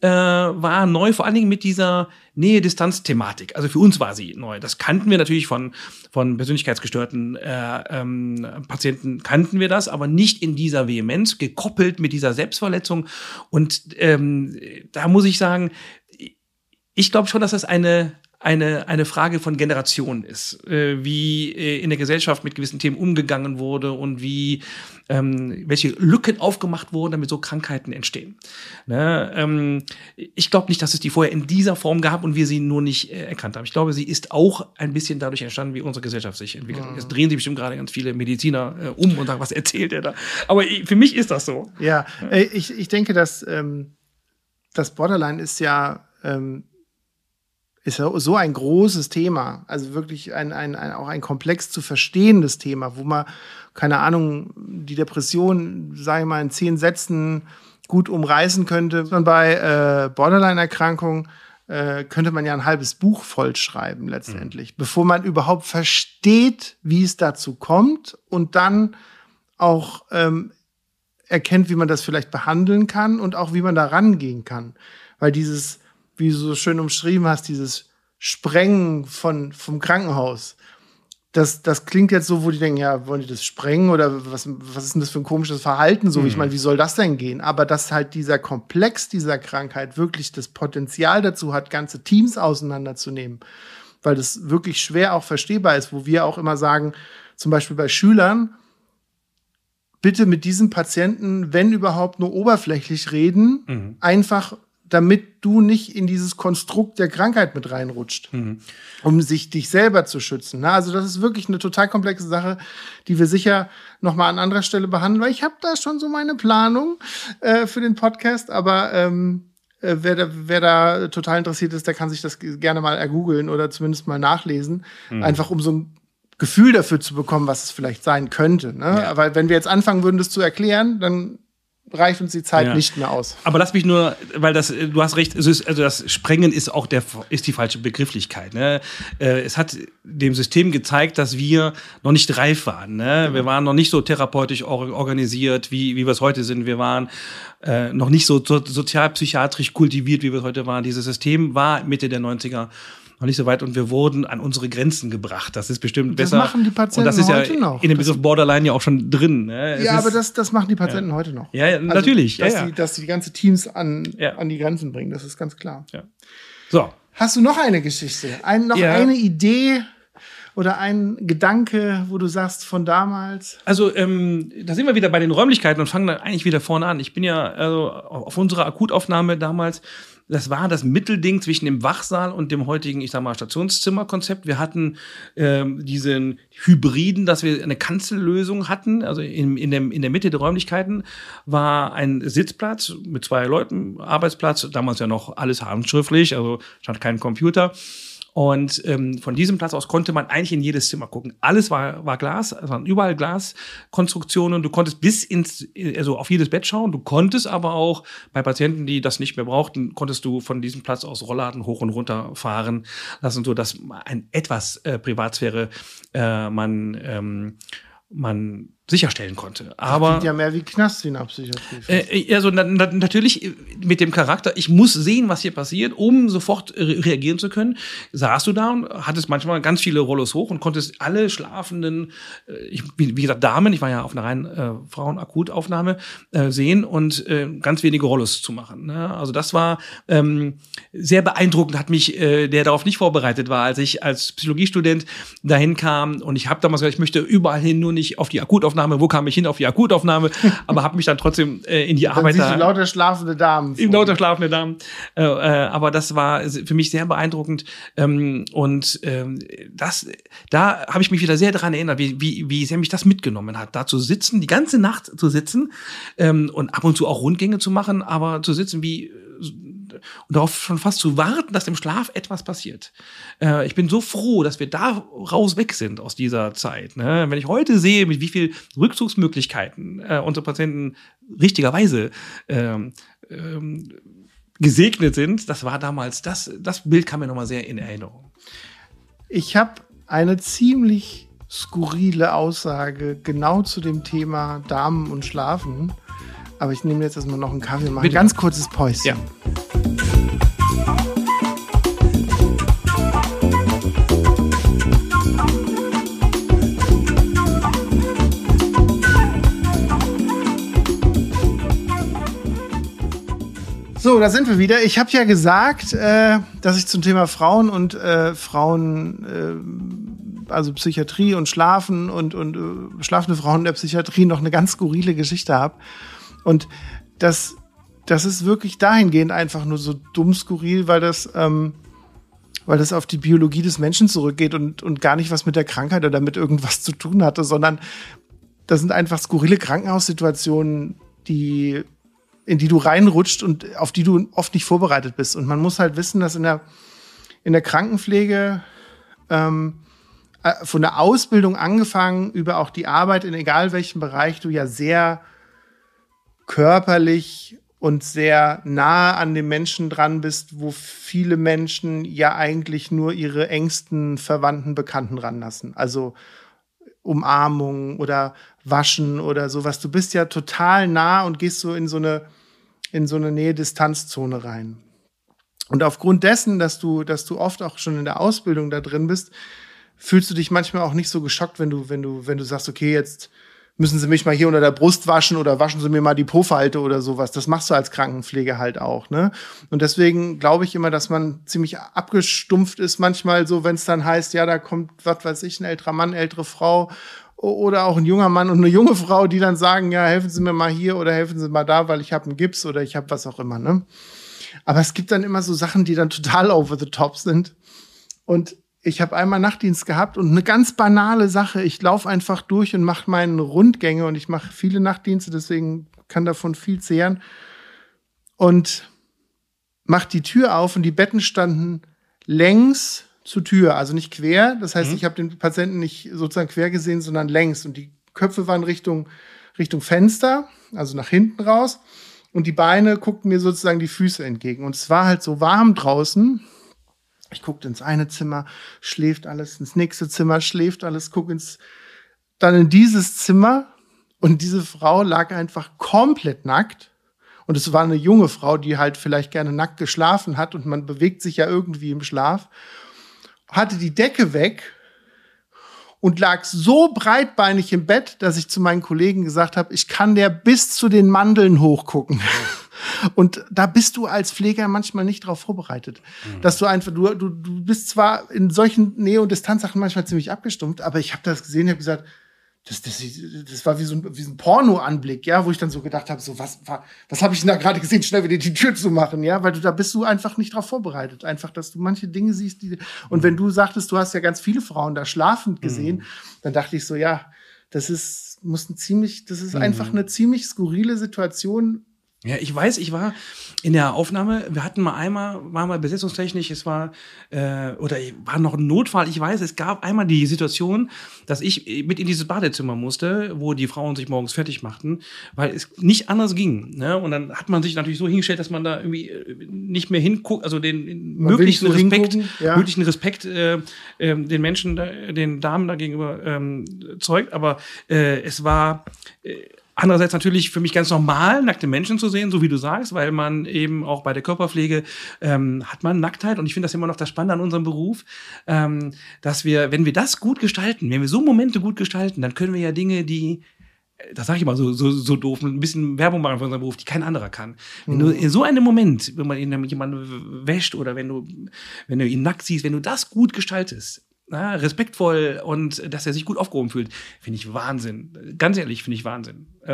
äh, war neu, vor allen Dingen mit dieser Nähe-Distanz-Thematik. Also für uns war sie neu. Das kannten wir natürlich von, von persönlichkeitsgestörten äh, ähm, Patienten, kannten wir das, aber nicht in dieser Vehemenz, gekoppelt mit dieser Selbstverletzung. Und ähm, da muss ich sagen, ich glaube schon, dass das eine eine, eine Frage von Generationen ist, äh, wie äh, in der Gesellschaft mit gewissen Themen umgegangen wurde und wie ähm, welche Lücken aufgemacht wurden, damit so Krankheiten entstehen. Ne? Ähm, ich glaube nicht, dass es die vorher in dieser Form gab und wir sie nur nicht äh, erkannt haben. Ich glaube, sie ist auch ein bisschen dadurch entstanden, wie unsere Gesellschaft sich entwickelt. Mhm. Jetzt drehen sich bestimmt gerade ganz viele Mediziner äh, um und sagen, was erzählt er da? Aber für mich ist das so. Ja. Äh, ich, ich denke, dass ähm, das Borderline ist ja ähm, ist ja so ein großes Thema, also wirklich ein, ein, ein, auch ein komplex zu verstehendes Thema, wo man, keine Ahnung, die Depression, sage ich mal, in zehn Sätzen gut umreißen könnte. Und bei äh, Borderline-Erkrankungen äh, könnte man ja ein halbes Buch vollschreiben letztendlich, mhm. bevor man überhaupt versteht, wie es dazu kommt und dann auch ähm, erkennt, wie man das vielleicht behandeln kann und auch wie man da rangehen kann. Weil dieses wie du so schön umschrieben hast, dieses Sprengen von, vom Krankenhaus. Das, das klingt jetzt so, wo die denken, ja, wollen die das sprengen oder was, was ist denn das für ein komisches Verhalten? So, mhm. ich meine, wie soll das denn gehen? Aber dass halt dieser Komplex dieser Krankheit wirklich das Potenzial dazu hat, ganze Teams auseinanderzunehmen, weil das wirklich schwer auch verstehbar ist, wo wir auch immer sagen, zum Beispiel bei Schülern, bitte mit diesem Patienten, wenn überhaupt, nur oberflächlich reden, mhm. einfach damit du nicht in dieses Konstrukt der Krankheit mit reinrutscht, mhm. um sich dich selber zu schützen. Na, also das ist wirklich eine total komplexe Sache, die wir sicher noch mal an anderer Stelle behandeln, weil ich habe da schon so meine Planung äh, für den Podcast, aber ähm, äh, wer, da, wer da total interessiert ist, der kann sich das gerne mal ergoogeln oder zumindest mal nachlesen, mhm. einfach um so ein Gefühl dafür zu bekommen, was es vielleicht sein könnte. Ne? Ja. Aber wenn wir jetzt anfangen würden, das zu erklären, dann reicht uns die Zeit ja. nicht mehr aus. Aber lass mich nur, weil das, du hast recht, also das Sprengen ist auch der, ist die falsche Begrifflichkeit. Ne? Äh, es hat dem System gezeigt, dass wir noch nicht reif waren. Ne? Wir waren noch nicht so therapeutisch organisiert, wie, wie wir es heute sind. Wir waren äh, noch nicht so, so sozialpsychiatrisch kultiviert, wie wir es heute waren. Dieses System war Mitte der 90er noch nicht so weit und wir wurden an unsere Grenzen gebracht. Das ist bestimmt das besser. Das machen die Patienten und das ist ja heute noch. in dem Begriff Borderline ja auch schon drin. Ne? Ja, aber das, das machen die Patienten ja. heute noch. Ja, ja also, natürlich. Dass, ja, ja. Die, dass die ganze Teams an, an die Grenzen bringen, das ist ganz klar. Ja. So. Hast du noch eine Geschichte? Ein, noch eine Idee? oder ein Gedanke, wo du sagst von damals? Also, ähm, da sind wir wieder bei den Räumlichkeiten und fangen dann eigentlich wieder vorne an. Ich bin ja also auf unserer Akutaufnahme damals das war das Mittelding zwischen dem Wachsaal und dem heutigen, ich sag mal, Stationszimmerkonzept. Wir hatten ähm, diesen Hybriden, dass wir eine Kanzellösung hatten. Also in, in, dem, in der Mitte der Räumlichkeiten war ein Sitzplatz mit zwei Leuten, Arbeitsplatz, damals ja noch alles handschriftlich, also stand kein Computer. Und ähm, von diesem Platz aus konnte man eigentlich in jedes Zimmer gucken. Alles war, war Glas, es waren überall Glaskonstruktionen. Du konntest bis ins, also auf jedes Bett schauen. Du konntest aber auch bei Patienten, die das nicht mehr brauchten, konntest du von diesem Platz aus Rollladen hoch und runter fahren lassen, so dass ein etwas äh, Privatsphäre äh, man ähm, man sicherstellen konnte. Aber das ja mehr wie Knast in der Psychiatrie. Äh, also na, na, natürlich äh, mit dem Charakter, ich muss sehen, was hier passiert, um sofort re reagieren zu können. Saßt du da und hattest manchmal ganz viele Rollos hoch und konntest alle schlafenden, äh, ich, wie, wie, gesagt Damen, ich war ja auf einer reinen äh, Frauenakutaufnahme äh, sehen und äh, ganz wenige Rollos zu machen. Ne? Also das war ähm, sehr beeindruckend, hat mich, äh, der darauf nicht vorbereitet war, als ich als Psychologiestudent dahin kam und ich habe damals gesagt, ich möchte überall hin, nur nicht auf die Akutaufnahme Akutaufnahme, wo kam ich hin auf die Akutaufnahme, aber habe mich dann trotzdem äh, in die dann Arbeit. Da, lauter schlafende Damen. Vor. Lauter schlafende Damen. Äh, äh, aber das war für mich sehr beeindruckend ähm, und ähm, das, da habe ich mich wieder sehr daran erinnert, wie, wie, wie sehr mich das mitgenommen hat, da zu sitzen, die ganze Nacht zu sitzen ähm, und ab und zu auch Rundgänge zu machen, aber zu sitzen wie und darauf schon fast zu warten, dass im Schlaf etwas passiert. Äh, ich bin so froh, dass wir da raus weg sind aus dieser Zeit. Ne? Wenn ich heute sehe, mit wie viel Rückzugsmöglichkeiten äh, unsere Patienten richtigerweise ähm, ähm, gesegnet sind, das war damals, das, das Bild kam mir nochmal sehr in Erinnerung. Ich habe eine ziemlich skurrile Aussage genau zu dem Thema Damen und Schlafen. Aber ich nehme jetzt erstmal noch einen Kaffee und mache ein ganz kurzes Päuschen. Ja. So, da sind wir wieder. Ich habe ja gesagt, äh, dass ich zum Thema Frauen und äh, Frauen, äh, also Psychiatrie und Schlafen und, und äh, schlafende Frauen in der Psychiatrie noch eine ganz skurrile Geschichte habe. Und das, das ist wirklich dahingehend einfach nur so dumm skurril, weil das, ähm, weil das auf die Biologie des Menschen zurückgeht und, und gar nicht was mit der Krankheit oder mit irgendwas zu tun hatte, sondern das sind einfach skurrile Krankenhaussituationen, die in die du reinrutscht und auf die du oft nicht vorbereitet bist. Und man muss halt wissen, dass in der, in der Krankenpflege ähm, äh, von der Ausbildung angefangen über auch die Arbeit in egal welchem Bereich du ja sehr körperlich und sehr nah an den Menschen dran bist, wo viele Menschen ja eigentlich nur ihre engsten Verwandten, Bekannten ranlassen. Also Umarmung oder Waschen oder sowas. Du bist ja total nah und gehst so in so eine in so eine Nähe-Distanz-Zone rein. Und aufgrund dessen, dass du, dass du oft auch schon in der Ausbildung da drin bist, fühlst du dich manchmal auch nicht so geschockt, wenn du, wenn du, wenn du sagst, okay, jetzt müssen sie mich mal hier unter der Brust waschen oder waschen sie mir mal die Po-Falte oder sowas. Das machst du als Krankenpflege halt auch, ne? Und deswegen glaube ich immer, dass man ziemlich abgestumpft ist manchmal so, wenn es dann heißt, ja, da kommt, was weiß ich, ein älterer Mann, ältere Frau oder auch ein junger Mann und eine junge Frau, die dann sagen, ja, helfen Sie mir mal hier oder helfen Sie mal da, weil ich habe einen Gips oder ich habe was auch immer. Ne? Aber es gibt dann immer so Sachen, die dann total over the top sind. Und ich habe einmal Nachtdienst gehabt und eine ganz banale Sache. Ich laufe einfach durch und mache meine Rundgänge und ich mache viele Nachtdienste, deswegen kann davon viel zehren. Und mache die Tür auf und die Betten standen längs zur Tür, also nicht quer. Das heißt, mhm. ich habe den Patienten nicht sozusagen quer gesehen, sondern längs. Und die Köpfe waren Richtung, Richtung Fenster, also nach hinten raus. Und die Beine guckten mir sozusagen die Füße entgegen. Und es war halt so warm draußen. Ich guckte ins eine Zimmer, schläft alles, ins nächste Zimmer, schläft alles, guck ins, dann in dieses Zimmer. Und diese Frau lag einfach komplett nackt. Und es war eine junge Frau, die halt vielleicht gerne nackt geschlafen hat und man bewegt sich ja irgendwie im Schlaf hatte die Decke weg und lag so breitbeinig im Bett, dass ich zu meinen Kollegen gesagt habe, ich kann der bis zu den Mandeln hochgucken. Und da bist du als Pfleger manchmal nicht darauf vorbereitet. Mhm. Dass du einfach, du, du, du bist zwar in solchen Nähe- und Distanzsachen manchmal ziemlich abgestumpft, aber ich habe das gesehen, habe gesagt, das, das, das war wie so ein, wie so ein Porno-Anblick, ja, wo ich dann so gedacht habe, so was, was habe ich denn da gerade gesehen, schnell wieder die Tür zu machen, ja, weil du da bist du einfach nicht drauf vorbereitet, einfach, dass du manche Dinge siehst, die und wenn du sagtest, du hast ja ganz viele Frauen da schlafend gesehen, mhm. dann dachte ich so, ja, das ist muss ein ziemlich, das ist mhm. einfach eine ziemlich skurrile Situation, ja, ich weiß, ich war in der Aufnahme, wir hatten mal einmal, war mal besetzungstechnisch, es war, äh, oder war noch ein Notfall, ich weiß, es gab einmal die Situation, dass ich mit in dieses Badezimmer musste, wo die Frauen sich morgens fertig machten, weil es nicht anders ging. Ne? Und dann hat man sich natürlich so hingestellt, dass man da irgendwie äh, nicht mehr hinguckt, also den man möglichen so Respekt, ja. möglichen Respekt äh, äh, den Menschen, den Damen da gegenüber ähm, zeugt, aber äh, es war äh, Andererseits natürlich für mich ganz normal, nackte Menschen zu sehen, so wie du sagst, weil man eben auch bei der Körperpflege ähm, hat man Nacktheit und ich finde das immer noch das Spannende an unserem Beruf, ähm, dass wir, wenn wir das gut gestalten, wenn wir so Momente gut gestalten, dann können wir ja Dinge, die äh, das sage ich mal so, so, so doof, ein bisschen Werbung machen für unseren Beruf, die kein anderer kann. Wenn du mhm. in so einem Moment, wenn man jemanden wäscht oder wenn du, wenn du ihn nackt siehst, wenn du das gut gestaltest, na, respektvoll und dass er sich gut aufgehoben fühlt, finde ich Wahnsinn. Ganz ehrlich, finde ich Wahnsinn. Äh,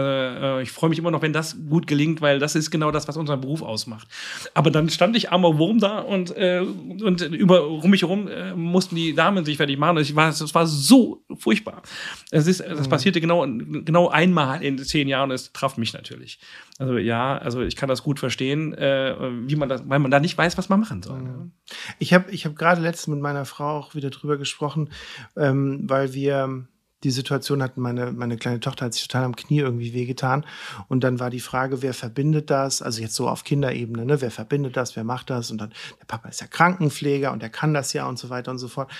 äh, ich freue mich immer noch, wenn das gut gelingt, weil das ist genau das, was unseren Beruf ausmacht. Aber dann stand ich armer Wurm da und, äh, und über um mich herum äh, mussten die Damen sich fertig machen. Es war, das war so furchtbar. Es ist, das mhm. passierte genau, genau einmal in zehn Jahren. Es traf mich natürlich. Also ja, also ich kann das gut verstehen, äh, wie man das, weil man da nicht weiß, was man machen soll. Mhm. Ich habe ich hab gerade letztens mit meiner Frau auch wieder drüber gesprochen, ähm, weil wir die Situation hatten, meine, meine kleine Tochter hat sich total am Knie irgendwie wehgetan. Und dann war die Frage, wer verbindet das? Also jetzt so auf Kinderebene, ne? Wer verbindet das? Wer macht das? Und dann, der Papa ist ja Krankenpfleger und der kann das ja und so weiter und so fort.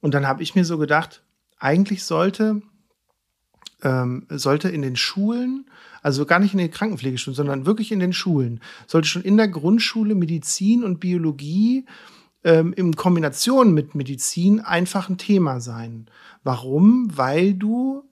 Und dann habe ich mir so gedacht, eigentlich sollte, ähm, sollte in den Schulen also gar nicht in den Krankenpflegeschulen, sondern wirklich in den Schulen. Sollte schon in der Grundschule Medizin und Biologie ähm, in Kombination mit Medizin einfach ein Thema sein. Warum? Weil du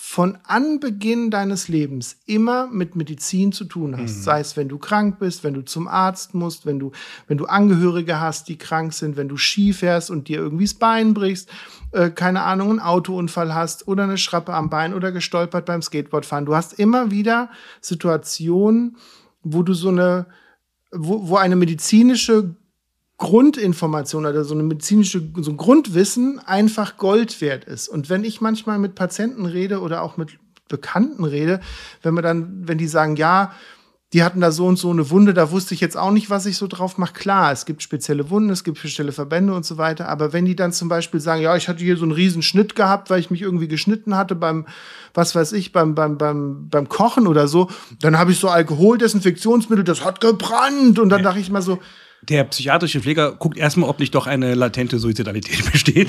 von Anbeginn deines Lebens immer mit Medizin zu tun hast. Mhm. Sei es, wenn du krank bist, wenn du zum Arzt musst, wenn du, wenn du Angehörige hast, die krank sind, wenn du Ski fährst und dir irgendwie das Bein brichst, äh, keine Ahnung, einen Autounfall hast oder eine Schrappe am Bein oder gestolpert beim Skateboardfahren. Du hast immer wieder Situationen, wo du so eine, wo, wo eine medizinische Grundinformation oder so eine medizinische, so ein Grundwissen einfach Gold wert ist. Und wenn ich manchmal mit Patienten rede oder auch mit Bekannten rede, wenn wir dann, wenn die sagen, ja, die hatten da so und so eine Wunde, da wusste ich jetzt auch nicht, was ich so drauf mache. Klar, es gibt spezielle Wunden, es gibt spezielle Verbände und so weiter. Aber wenn die dann zum Beispiel sagen, ja, ich hatte hier so einen riesen Schnitt gehabt, weil ich mich irgendwie geschnitten hatte beim, was weiß ich, beim, beim, beim, beim Kochen oder so, dann habe ich so Alkoholdesinfektionsmittel, das hat gebrannt. Und dann dachte ich mal so, der psychiatrische Pfleger guckt erstmal, ob nicht doch eine latente Suizidalität besteht.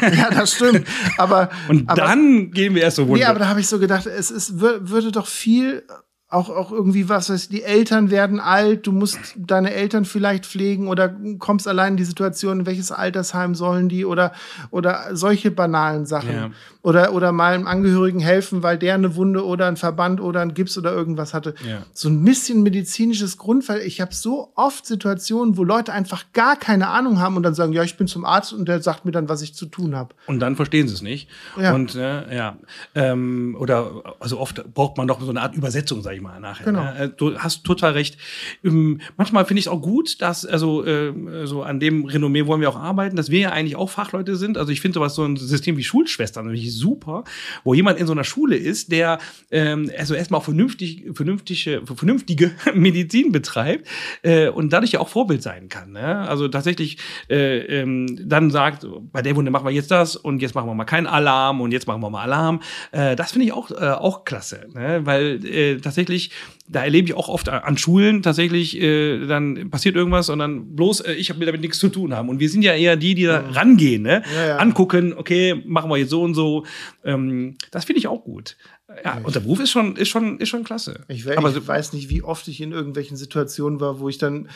ja, das stimmt. Aber und aber, dann gehen wir erst so runter. Nee, aber da habe ich so gedacht, es ist, würde doch viel auch, auch irgendwie was, was die Eltern werden alt, du musst deine Eltern vielleicht pflegen oder kommst allein in die Situation, in welches Altersheim sollen die oder, oder solche banalen Sachen. Ja. Oder, oder mal einem Angehörigen helfen, weil der eine Wunde oder ein Verband oder ein Gips oder irgendwas hatte. Ja. So ein bisschen medizinisches Grundfall. Ich habe so oft Situationen, wo Leute einfach gar keine Ahnung haben und dann sagen, ja, ich bin zum Arzt und der sagt mir dann, was ich zu tun habe. Und dann verstehen sie es nicht. Ja. Und äh, ja, ähm, oder also oft braucht man doch so eine Art Übersetzung, sag ich ich mal nachher. Genau. Äh, du hast total recht. Ähm, manchmal finde ich es auch gut, dass, also äh, so an dem Renommee wollen wir auch arbeiten, dass wir ja eigentlich auch Fachleute sind. Also ich finde sowas, so ein System wie Schulschwestern nämlich super, wo jemand in so einer Schule ist, der ähm, also erstmal auch vernünftig, vernünftige, vernünftige Medizin betreibt äh, und dadurch ja auch Vorbild sein kann. Ne? Also tatsächlich äh, ähm, dann sagt, bei der Wunde machen wir jetzt das und jetzt machen wir mal keinen Alarm und jetzt machen wir mal Alarm. Äh, das finde ich auch, äh, auch klasse, ne? weil äh, tatsächlich tatsächlich, da erlebe ich auch oft an Schulen tatsächlich, äh, dann passiert irgendwas und dann bloß, äh, ich habe mir damit nichts zu tun haben. Und wir sind ja eher die, die da rangehen, ne? Ja, ja. angucken, okay, machen wir jetzt so und so. Ähm, das finde ich auch gut. Ja, und der Beruf ist schon, ist schon, ist schon klasse. Ich, weiß, Aber, ich weiß nicht, wie oft ich in irgendwelchen Situationen war, wo ich dann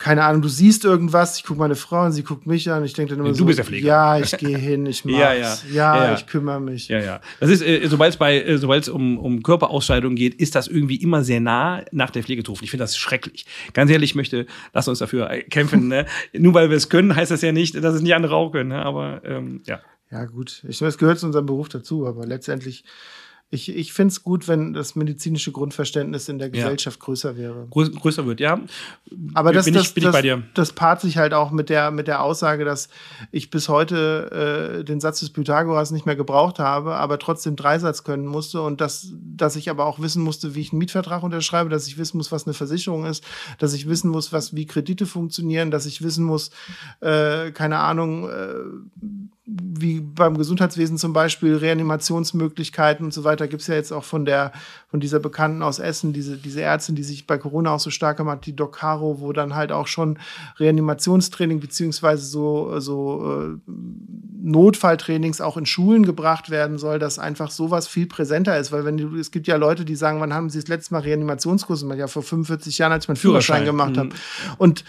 keine Ahnung, du siehst irgendwas, ich gucke meine Frau und sie guckt mich an, ich denke dann immer du so, bist der Pfleger. ja, ich gehe hin, ich mach's, ja, ja, ja, ja, ich kümmere mich. Ja, ja. Das ist, äh, sobald es bei, äh, sobald es um, um Körperausscheidung geht, ist das irgendwie immer sehr nah nach der Pflege zu rufen. Ich finde das schrecklich. Ganz ehrlich, ich möchte, lass uns dafür kämpfen. ne? Nur weil wir es können, heißt das ja nicht, dass es nicht andere auch können. Ne? Aber ähm, ja. Ja, gut. Ich meine, es gehört zu unserem Beruf dazu, aber letztendlich ich, ich finde es gut, wenn das medizinische Grundverständnis in der Gesellschaft ja. größer wäre. Grö größer wird, ja. Aber das, bin das, ich, bin das, ich bei dir. das paart sich halt auch mit der, mit der Aussage, dass ich bis heute äh, den Satz des Pythagoras nicht mehr gebraucht habe, aber trotzdem Dreisatz können musste und dass, dass ich aber auch wissen musste, wie ich einen Mietvertrag unterschreibe, dass ich wissen muss, was eine Versicherung ist, dass ich wissen muss, was, wie Kredite funktionieren, dass ich wissen muss, äh, keine Ahnung, äh, wie beim Gesundheitswesen zum Beispiel Reanimationsmöglichkeiten und so weiter gibt es ja jetzt auch von der von dieser Bekannten aus Essen, diese, diese Ärztin, die sich bei Corona auch so stark gemacht, die Doc Caro, wo dann halt auch schon Reanimationstraining beziehungsweise so, so äh, Notfalltrainings auch in Schulen gebracht werden soll, dass einfach sowas viel präsenter ist, weil wenn du, es gibt ja Leute, die sagen, wann haben sie das letzte Mal Reanimationskurse gemacht? Ja, vor 45 Jahren, als ich meinen Führerschein, Führerschein. gemacht mhm. habe. Und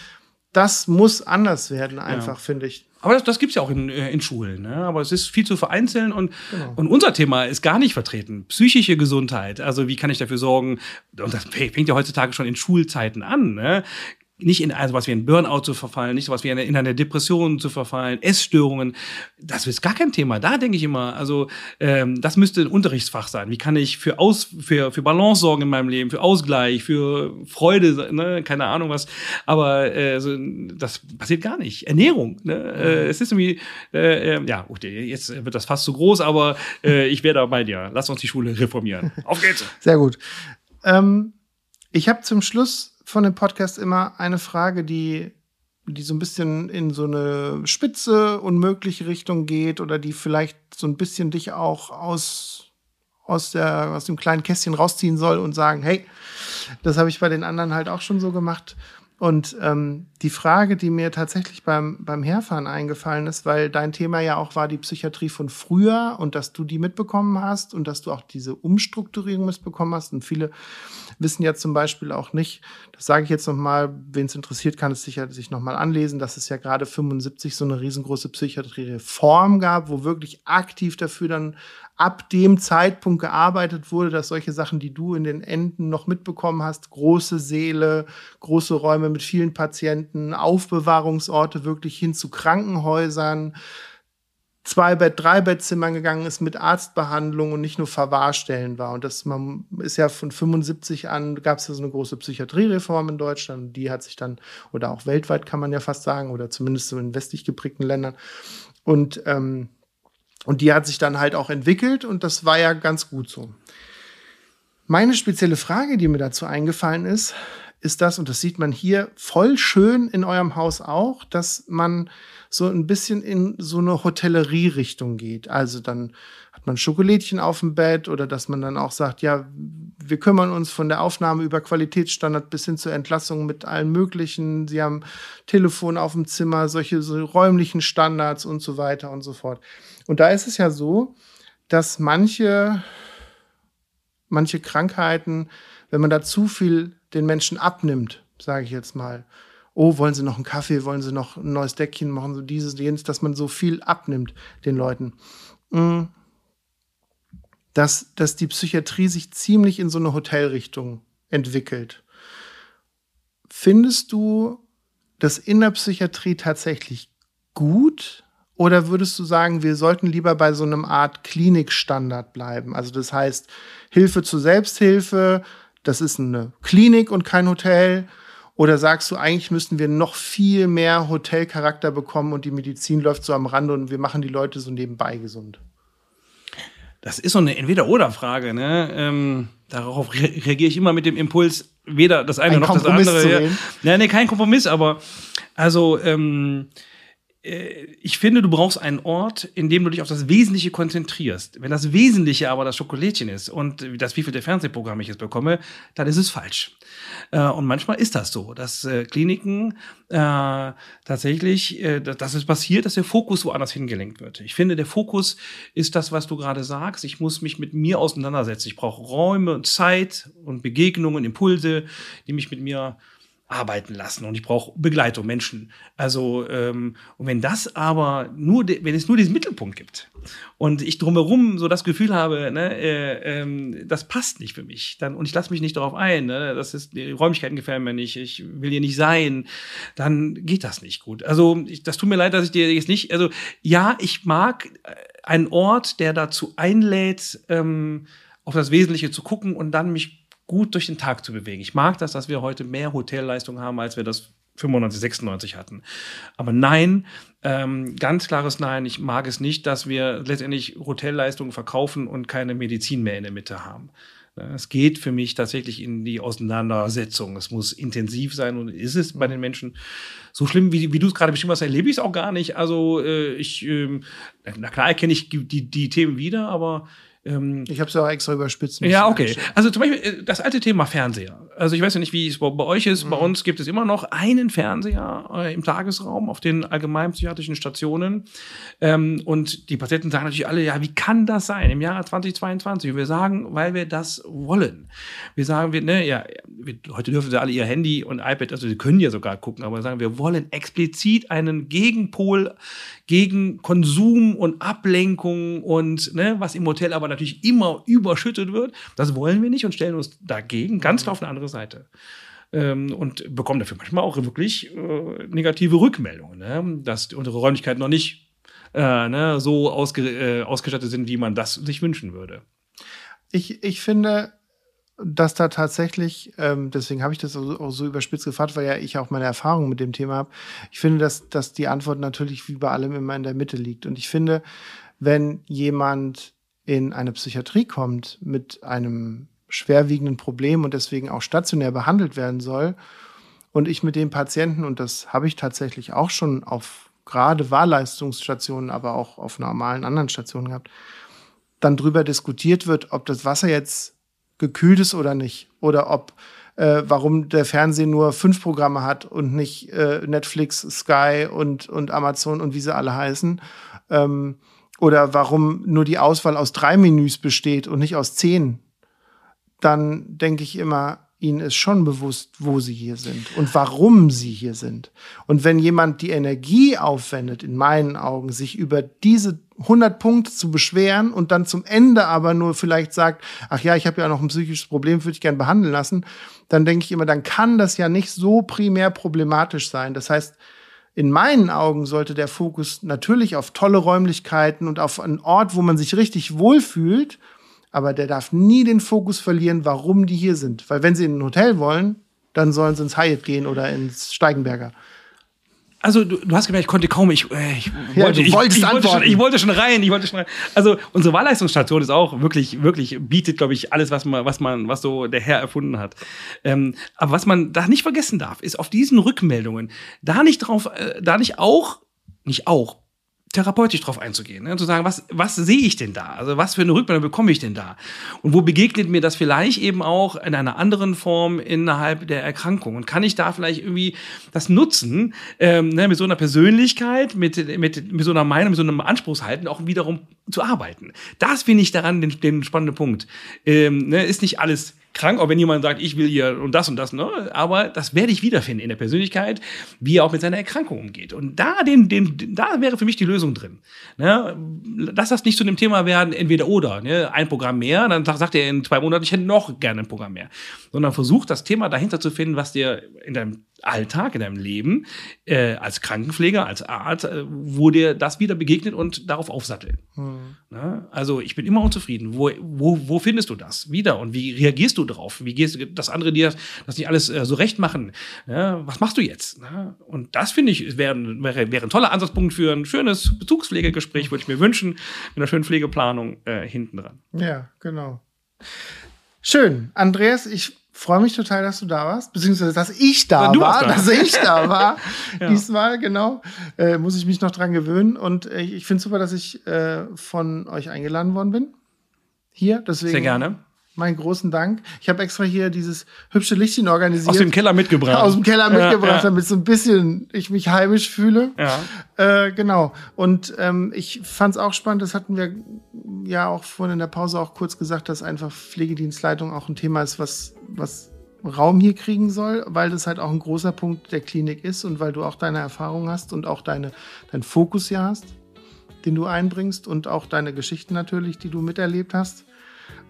das muss anders werden, einfach, ja. finde ich. Aber das, das gibt es ja auch in, äh, in Schulen. Ne? Aber es ist viel zu vereinzeln und, genau. und unser Thema ist gar nicht vertreten. Psychische Gesundheit. Also wie kann ich dafür sorgen, und das fängt ja heutzutage schon in Schulzeiten an, ne? Nicht in also was wie ein Burnout zu verfallen, nicht so was wie eine, in eine Depression zu verfallen, Essstörungen, das ist gar kein Thema. Da denke ich immer, also ähm, das müsste ein Unterrichtsfach sein. Wie kann ich für Aus für für Balance sorgen in meinem Leben, für Ausgleich, für Freude, ne? keine Ahnung was. Aber äh, so, das passiert gar nicht. Ernährung, ne? Äh, es ist irgendwie äh, äh ja, okay, jetzt wird das fast zu groß, aber äh, ich wäre da bei dir. Lass uns die Schule reformieren. Auf geht's. Sehr gut. Ähm, ich habe zum Schluss von dem Podcast immer eine Frage, die, die so ein bisschen in so eine spitze, unmögliche Richtung geht oder die vielleicht so ein bisschen dich auch aus, aus, der, aus dem kleinen Kästchen rausziehen soll und sagen, hey, das habe ich bei den anderen halt auch schon so gemacht. Und ähm, die Frage, die mir tatsächlich beim, beim Herfahren eingefallen ist, weil dein Thema ja auch war die Psychiatrie von früher und dass du die mitbekommen hast und dass du auch diese Umstrukturierung mitbekommen hast. Und viele wissen ja zum Beispiel auch nicht, das sage ich jetzt nochmal, wen es interessiert, kann es sicher sich nochmal anlesen, dass es ja gerade 75 so eine riesengroße Psychiatriereform gab, wo wirklich aktiv dafür dann ab dem Zeitpunkt gearbeitet wurde, dass solche Sachen, die du in den Enden noch mitbekommen hast, große Seele, große Räume mit vielen Patienten, Aufbewahrungsorte wirklich hin zu Krankenhäusern, zwei Bett, drei Bettzimmern gegangen ist mit Arztbehandlung und nicht nur Verwahrstellen war. Und das man ist ja von 75 an gab es ja so eine große Psychiatriereform in Deutschland. Die hat sich dann, oder auch weltweit kann man ja fast sagen, oder zumindest so in westlich geprägten Ländern. Und, ähm, und die hat sich dann halt auch entwickelt und das war ja ganz gut so. Meine spezielle Frage, die mir dazu eingefallen ist, ist das, und das sieht man hier voll schön in eurem Haus auch, dass man so ein bisschen in so eine Hotellerie-Richtung geht. Also dann hat man Schokolädchen auf dem Bett oder dass man dann auch sagt, ja, wir kümmern uns von der Aufnahme über Qualitätsstandard bis hin zur Entlassung mit allen möglichen. Sie haben Telefon auf dem Zimmer, solche so räumlichen Standards und so weiter und so fort. Und da ist es ja so, dass manche, manche Krankheiten, wenn man da zu viel den Menschen abnimmt, sage ich jetzt mal, oh, wollen Sie noch einen Kaffee, wollen Sie noch ein neues Deckchen machen, so dieses, jenes, dass man so viel abnimmt den Leuten. Mm. Dass, dass die Psychiatrie sich ziemlich in so eine Hotelrichtung entwickelt. Findest du das in der Psychiatrie tatsächlich gut? Oder würdest du sagen, wir sollten lieber bei so einem Art Klinikstandard bleiben? Also das heißt, Hilfe zur Selbsthilfe, das ist eine Klinik und kein Hotel oder sagst du, eigentlich müssten wir noch viel mehr Hotelcharakter bekommen und die Medizin läuft so am Rande und wir machen die Leute so nebenbei gesund? Das ist so eine Entweder-Oder-Frage. Ne? Ähm, darauf re reagiere ich immer mit dem Impuls, weder das eine Ein noch Kompromiss das andere. Ja. ja, nee, kein Kompromiss, aber also ähm, äh, ich finde, du brauchst einen Ort, in dem du dich auf das Wesentliche konzentrierst. Wenn das Wesentliche aber das Schokolädchen ist und das wievielte Fernsehprogramm ich jetzt bekomme, dann ist es falsch. Äh, und manchmal ist das so, dass äh, Kliniken tatsächlich, dass es passiert, dass der Fokus woanders hingelenkt wird. Ich finde, der Fokus ist das, was du gerade sagst. Ich muss mich mit mir auseinandersetzen. Ich brauche Räume und Zeit und Begegnungen, Impulse, die mich mit mir arbeiten lassen und ich brauche Begleitung, Menschen. Also, ähm, und wenn das aber nur, wenn es nur diesen Mittelpunkt gibt und ich drumherum so das Gefühl habe, ne, äh, äh, das passt nicht für mich, dann, und ich lasse mich nicht darauf ein, ne, das ist, die Räumlichkeiten gefallen mir nicht, ich will hier nicht sein, dann geht das nicht gut. Also, ich, das tut mir leid, dass ich dir jetzt nicht, also, ja, ich mag äh, einen Ort, der dazu einlädt, ähm, auf das Wesentliche zu gucken und dann mich gut durch den Tag zu bewegen. Ich mag das, dass wir heute mehr Hotelleistung haben, als wir das 95, 96 hatten. Aber nein, ähm, ganz klares Nein. Ich mag es nicht, dass wir letztendlich Hotelleistungen verkaufen und keine Medizin mehr in der Mitte haben. Es geht für mich tatsächlich in die Auseinandersetzung. Es muss intensiv sein und ist es bei den Menschen so schlimm, wie, wie du es gerade beschrieben hast, erlebe ich es auch gar nicht. Also äh, ich, äh, na klar erkenne ich die, die Themen wieder, aber ähm, ich habe es ja auch extra überspitzt. Ja, okay. Also zum Beispiel äh, das alte Thema Fernseher. Also ich weiß ja nicht, wie es bei, bei euch ist. Mhm. Bei uns gibt es immer noch einen Fernseher äh, im Tagesraum auf den allgemeinpsychiatrischen Stationen. Ähm, und die Patienten sagen natürlich alle, ja, wie kann das sein im Jahr 2022? Und wir sagen, weil wir das wollen. Wir sagen, wir, ne, ja, wir, heute dürfen sie alle ihr Handy und iPad, also sie können ja sogar gucken, aber wir sagen, wir wollen explizit einen Gegenpol gegen Konsum und Ablenkung und ne, was im Hotel aber natürlich immer überschüttet wird. Das wollen wir nicht und stellen uns dagegen ganz klar auf eine andere Seite. Ähm, und bekommen dafür manchmal auch wirklich äh, negative Rückmeldungen, ne? dass unsere Räumlichkeiten noch nicht äh, ne, so ausge äh, ausgestattet sind, wie man das sich wünschen würde. Ich, ich finde, dass da tatsächlich, ähm, deswegen habe ich das auch so überspitzt gefragt, weil ja ich auch meine Erfahrung mit dem Thema habe. Ich finde, dass, dass die Antwort natürlich wie bei allem immer in der Mitte liegt. Und ich finde, wenn jemand in eine Psychiatrie kommt mit einem schwerwiegenden Problem und deswegen auch stationär behandelt werden soll, und ich mit dem Patienten, und das habe ich tatsächlich auch schon auf gerade Wahlleistungsstationen, aber auch auf normalen anderen Stationen gehabt, dann drüber diskutiert wird, ob das Wasser jetzt gekühlt ist oder nicht. Oder ob, äh, warum der Fernseher nur fünf Programme hat und nicht äh, Netflix, Sky und, und Amazon und wie sie alle heißen. Ähm, oder warum nur die Auswahl aus drei Menüs besteht und nicht aus zehn. Dann denke ich immer, ihnen ist schon bewusst, wo sie hier sind und warum sie hier sind. Und wenn jemand die Energie aufwendet, in meinen Augen, sich über diese 100 Punkte zu beschweren und dann zum Ende aber nur vielleicht sagt, ach ja, ich habe ja noch ein psychisches Problem, würde ich gern behandeln lassen, dann denke ich immer, dann kann das ja nicht so primär problematisch sein. Das heißt, in meinen Augen sollte der Fokus natürlich auf tolle Räumlichkeiten und auf einen Ort, wo man sich richtig wohlfühlt aber der darf nie den Fokus verlieren, warum die hier sind. Weil wenn sie in ein Hotel wollen, dann sollen sie ins Hyatt gehen oder ins Steigenberger. Also du, du hast gemerkt, ich konnte kaum, ich, äh, ich, Ja, wollte, du ich, wolltest ich, wollte schon, ich wollte schon rein, ich wollte schon rein. Also unsere Wahlleistungsstation ist auch wirklich, wirklich bietet, glaube ich, alles, was man, was man, was so der Herr erfunden hat. Ähm, aber was man da nicht vergessen darf, ist auf diesen Rückmeldungen da nicht drauf, äh, da nicht auch, nicht auch therapeutisch drauf einzugehen, ne? zu sagen, was, was sehe ich denn da? Also was für eine Rückmeldung bekomme ich denn da? Und wo begegnet mir das vielleicht eben auch in einer anderen Form innerhalb der Erkrankung? Und kann ich da vielleicht irgendwie das nutzen, ähm, ne, mit so einer Persönlichkeit, mit, mit, mit so einer Meinung, mit so einem Anspruchshalten auch wiederum zu arbeiten? Das finde ich daran den, den spannenden Punkt. Ähm, ne, ist nicht alles krank, auch wenn jemand sagt, ich will hier und das und das, ne? aber das werde ich wiederfinden in der Persönlichkeit, wie er auch mit seiner Erkrankung umgeht. Und da, den, den, da wäre für mich die Lösung drin. Ne? Lass das nicht zu einem Thema werden, entweder oder. Ne? Ein Programm mehr, dann sagt, sagt er in zwei Monaten, ich hätte noch gerne ein Programm mehr. Sondern versuch das Thema dahinter zu finden, was dir in deinem Alltag, in deinem Leben, äh, als Krankenpfleger, als Arzt, äh, wo dir das wieder begegnet und darauf aufsatteln. Ne? Also ich bin immer unzufrieden. Wo, wo, wo findest du das wieder und wie reagierst du drauf? Wie gehst du, dass andere dir das nicht alles äh, so recht machen? Ne? Was machst du jetzt? Ne? Und das finde ich wäre wäre wäre ein toller Ansatzpunkt für ein schönes Bezugspflegegespräch, würde ich mir wünschen, mit einer schönen Pflegeplanung äh, hinten dran. Ja, genau. Schön. Andreas, ich freue mich total, dass du da warst, beziehungsweise dass ich da Du war, warst da. dass ich da war. Ja. Diesmal, genau. Äh, muss ich mich noch dran gewöhnen. Und äh, ich finde super, dass ich äh, von euch eingeladen worden bin. Hier, deswegen. Sehr gerne. Meinen großen Dank. Ich habe extra hier dieses hübsche Lichtchen organisiert. Aus dem Keller mitgebracht. Aus dem Keller mitgebracht, Ja, damit so ein bisschen ich mich heimisch fühle. Ja. Äh, genau. Und ähm, ich fand es auch spannend, das hatten wir ja auch vorhin in der Pause auch kurz gesagt, dass einfach Pflegedienstleitung auch ein Thema ist, was, was Raum hier kriegen soll, weil das halt auch ein großer Punkt der Klinik ist und weil du auch deine Erfahrung hast und auch deine, deinen Fokus hier hast, den du einbringst und auch deine Geschichten natürlich, die du miterlebt hast.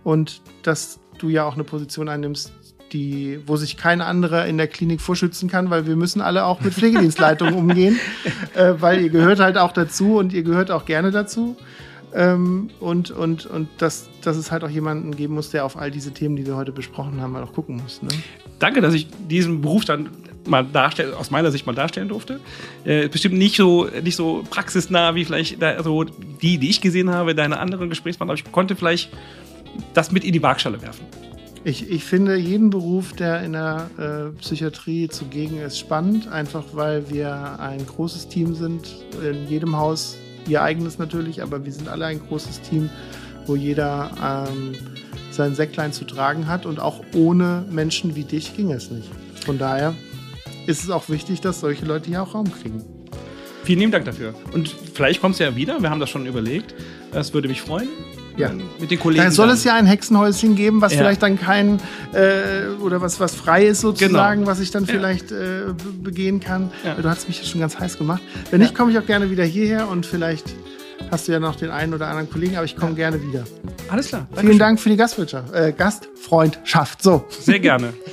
Und dass du ja auch eine Position einnimmst, die, wo sich kein anderer in der Klinik vorschützen kann, weil wir müssen alle auch mit Pflegedienstleitungen umgehen, äh, weil ihr gehört halt auch dazu und ihr gehört auch gerne dazu. Ähm, und und, und dass, dass es halt auch jemanden geben muss, der auf all diese Themen, die wir heute besprochen haben, mal auch gucken muss. Ne? Danke, dass ich diesen Beruf dann mal darstellen, aus meiner Sicht mal darstellen durfte. Äh, bestimmt nicht so, nicht so praxisnah wie vielleicht da, also die, die ich gesehen habe, deine anderen Gesprächspartner, aber ich konnte vielleicht das mit in die Waagschale werfen. Ich, ich finde jeden Beruf, der in der äh, Psychiatrie zugegen ist, spannend, einfach weil wir ein großes Team sind. In jedem Haus ihr eigenes natürlich, aber wir sind alle ein großes Team, wo jeder ähm, sein Säcklein zu tragen hat und auch ohne Menschen wie dich ging es nicht. Von daher ist es auch wichtig, dass solche Leute hier auch Raum kriegen. Vielen lieben Dank dafür. Und vielleicht kommst du ja wieder, wir haben das schon überlegt. Das würde mich freuen. Ja. Mit den Kollegen. Da soll dann. es ja ein Hexenhäuschen geben, was Ja. vielleicht dann kein äh, oder was was frei ist sozusagen, Genau. was ich dann vielleicht äh, be- begehen kann. Du hast mich ja schon ganz heiß gemacht. Wenn nicht, komme ich auch gerne wieder hierher und vielleicht hast du ja noch den einen oder anderen Kollegen, aber ich komme gerne wieder. Alles klar. Vielen Dank für die Gastwirtschaft, äh, Gastfreundschaft. So. Sehr gerne.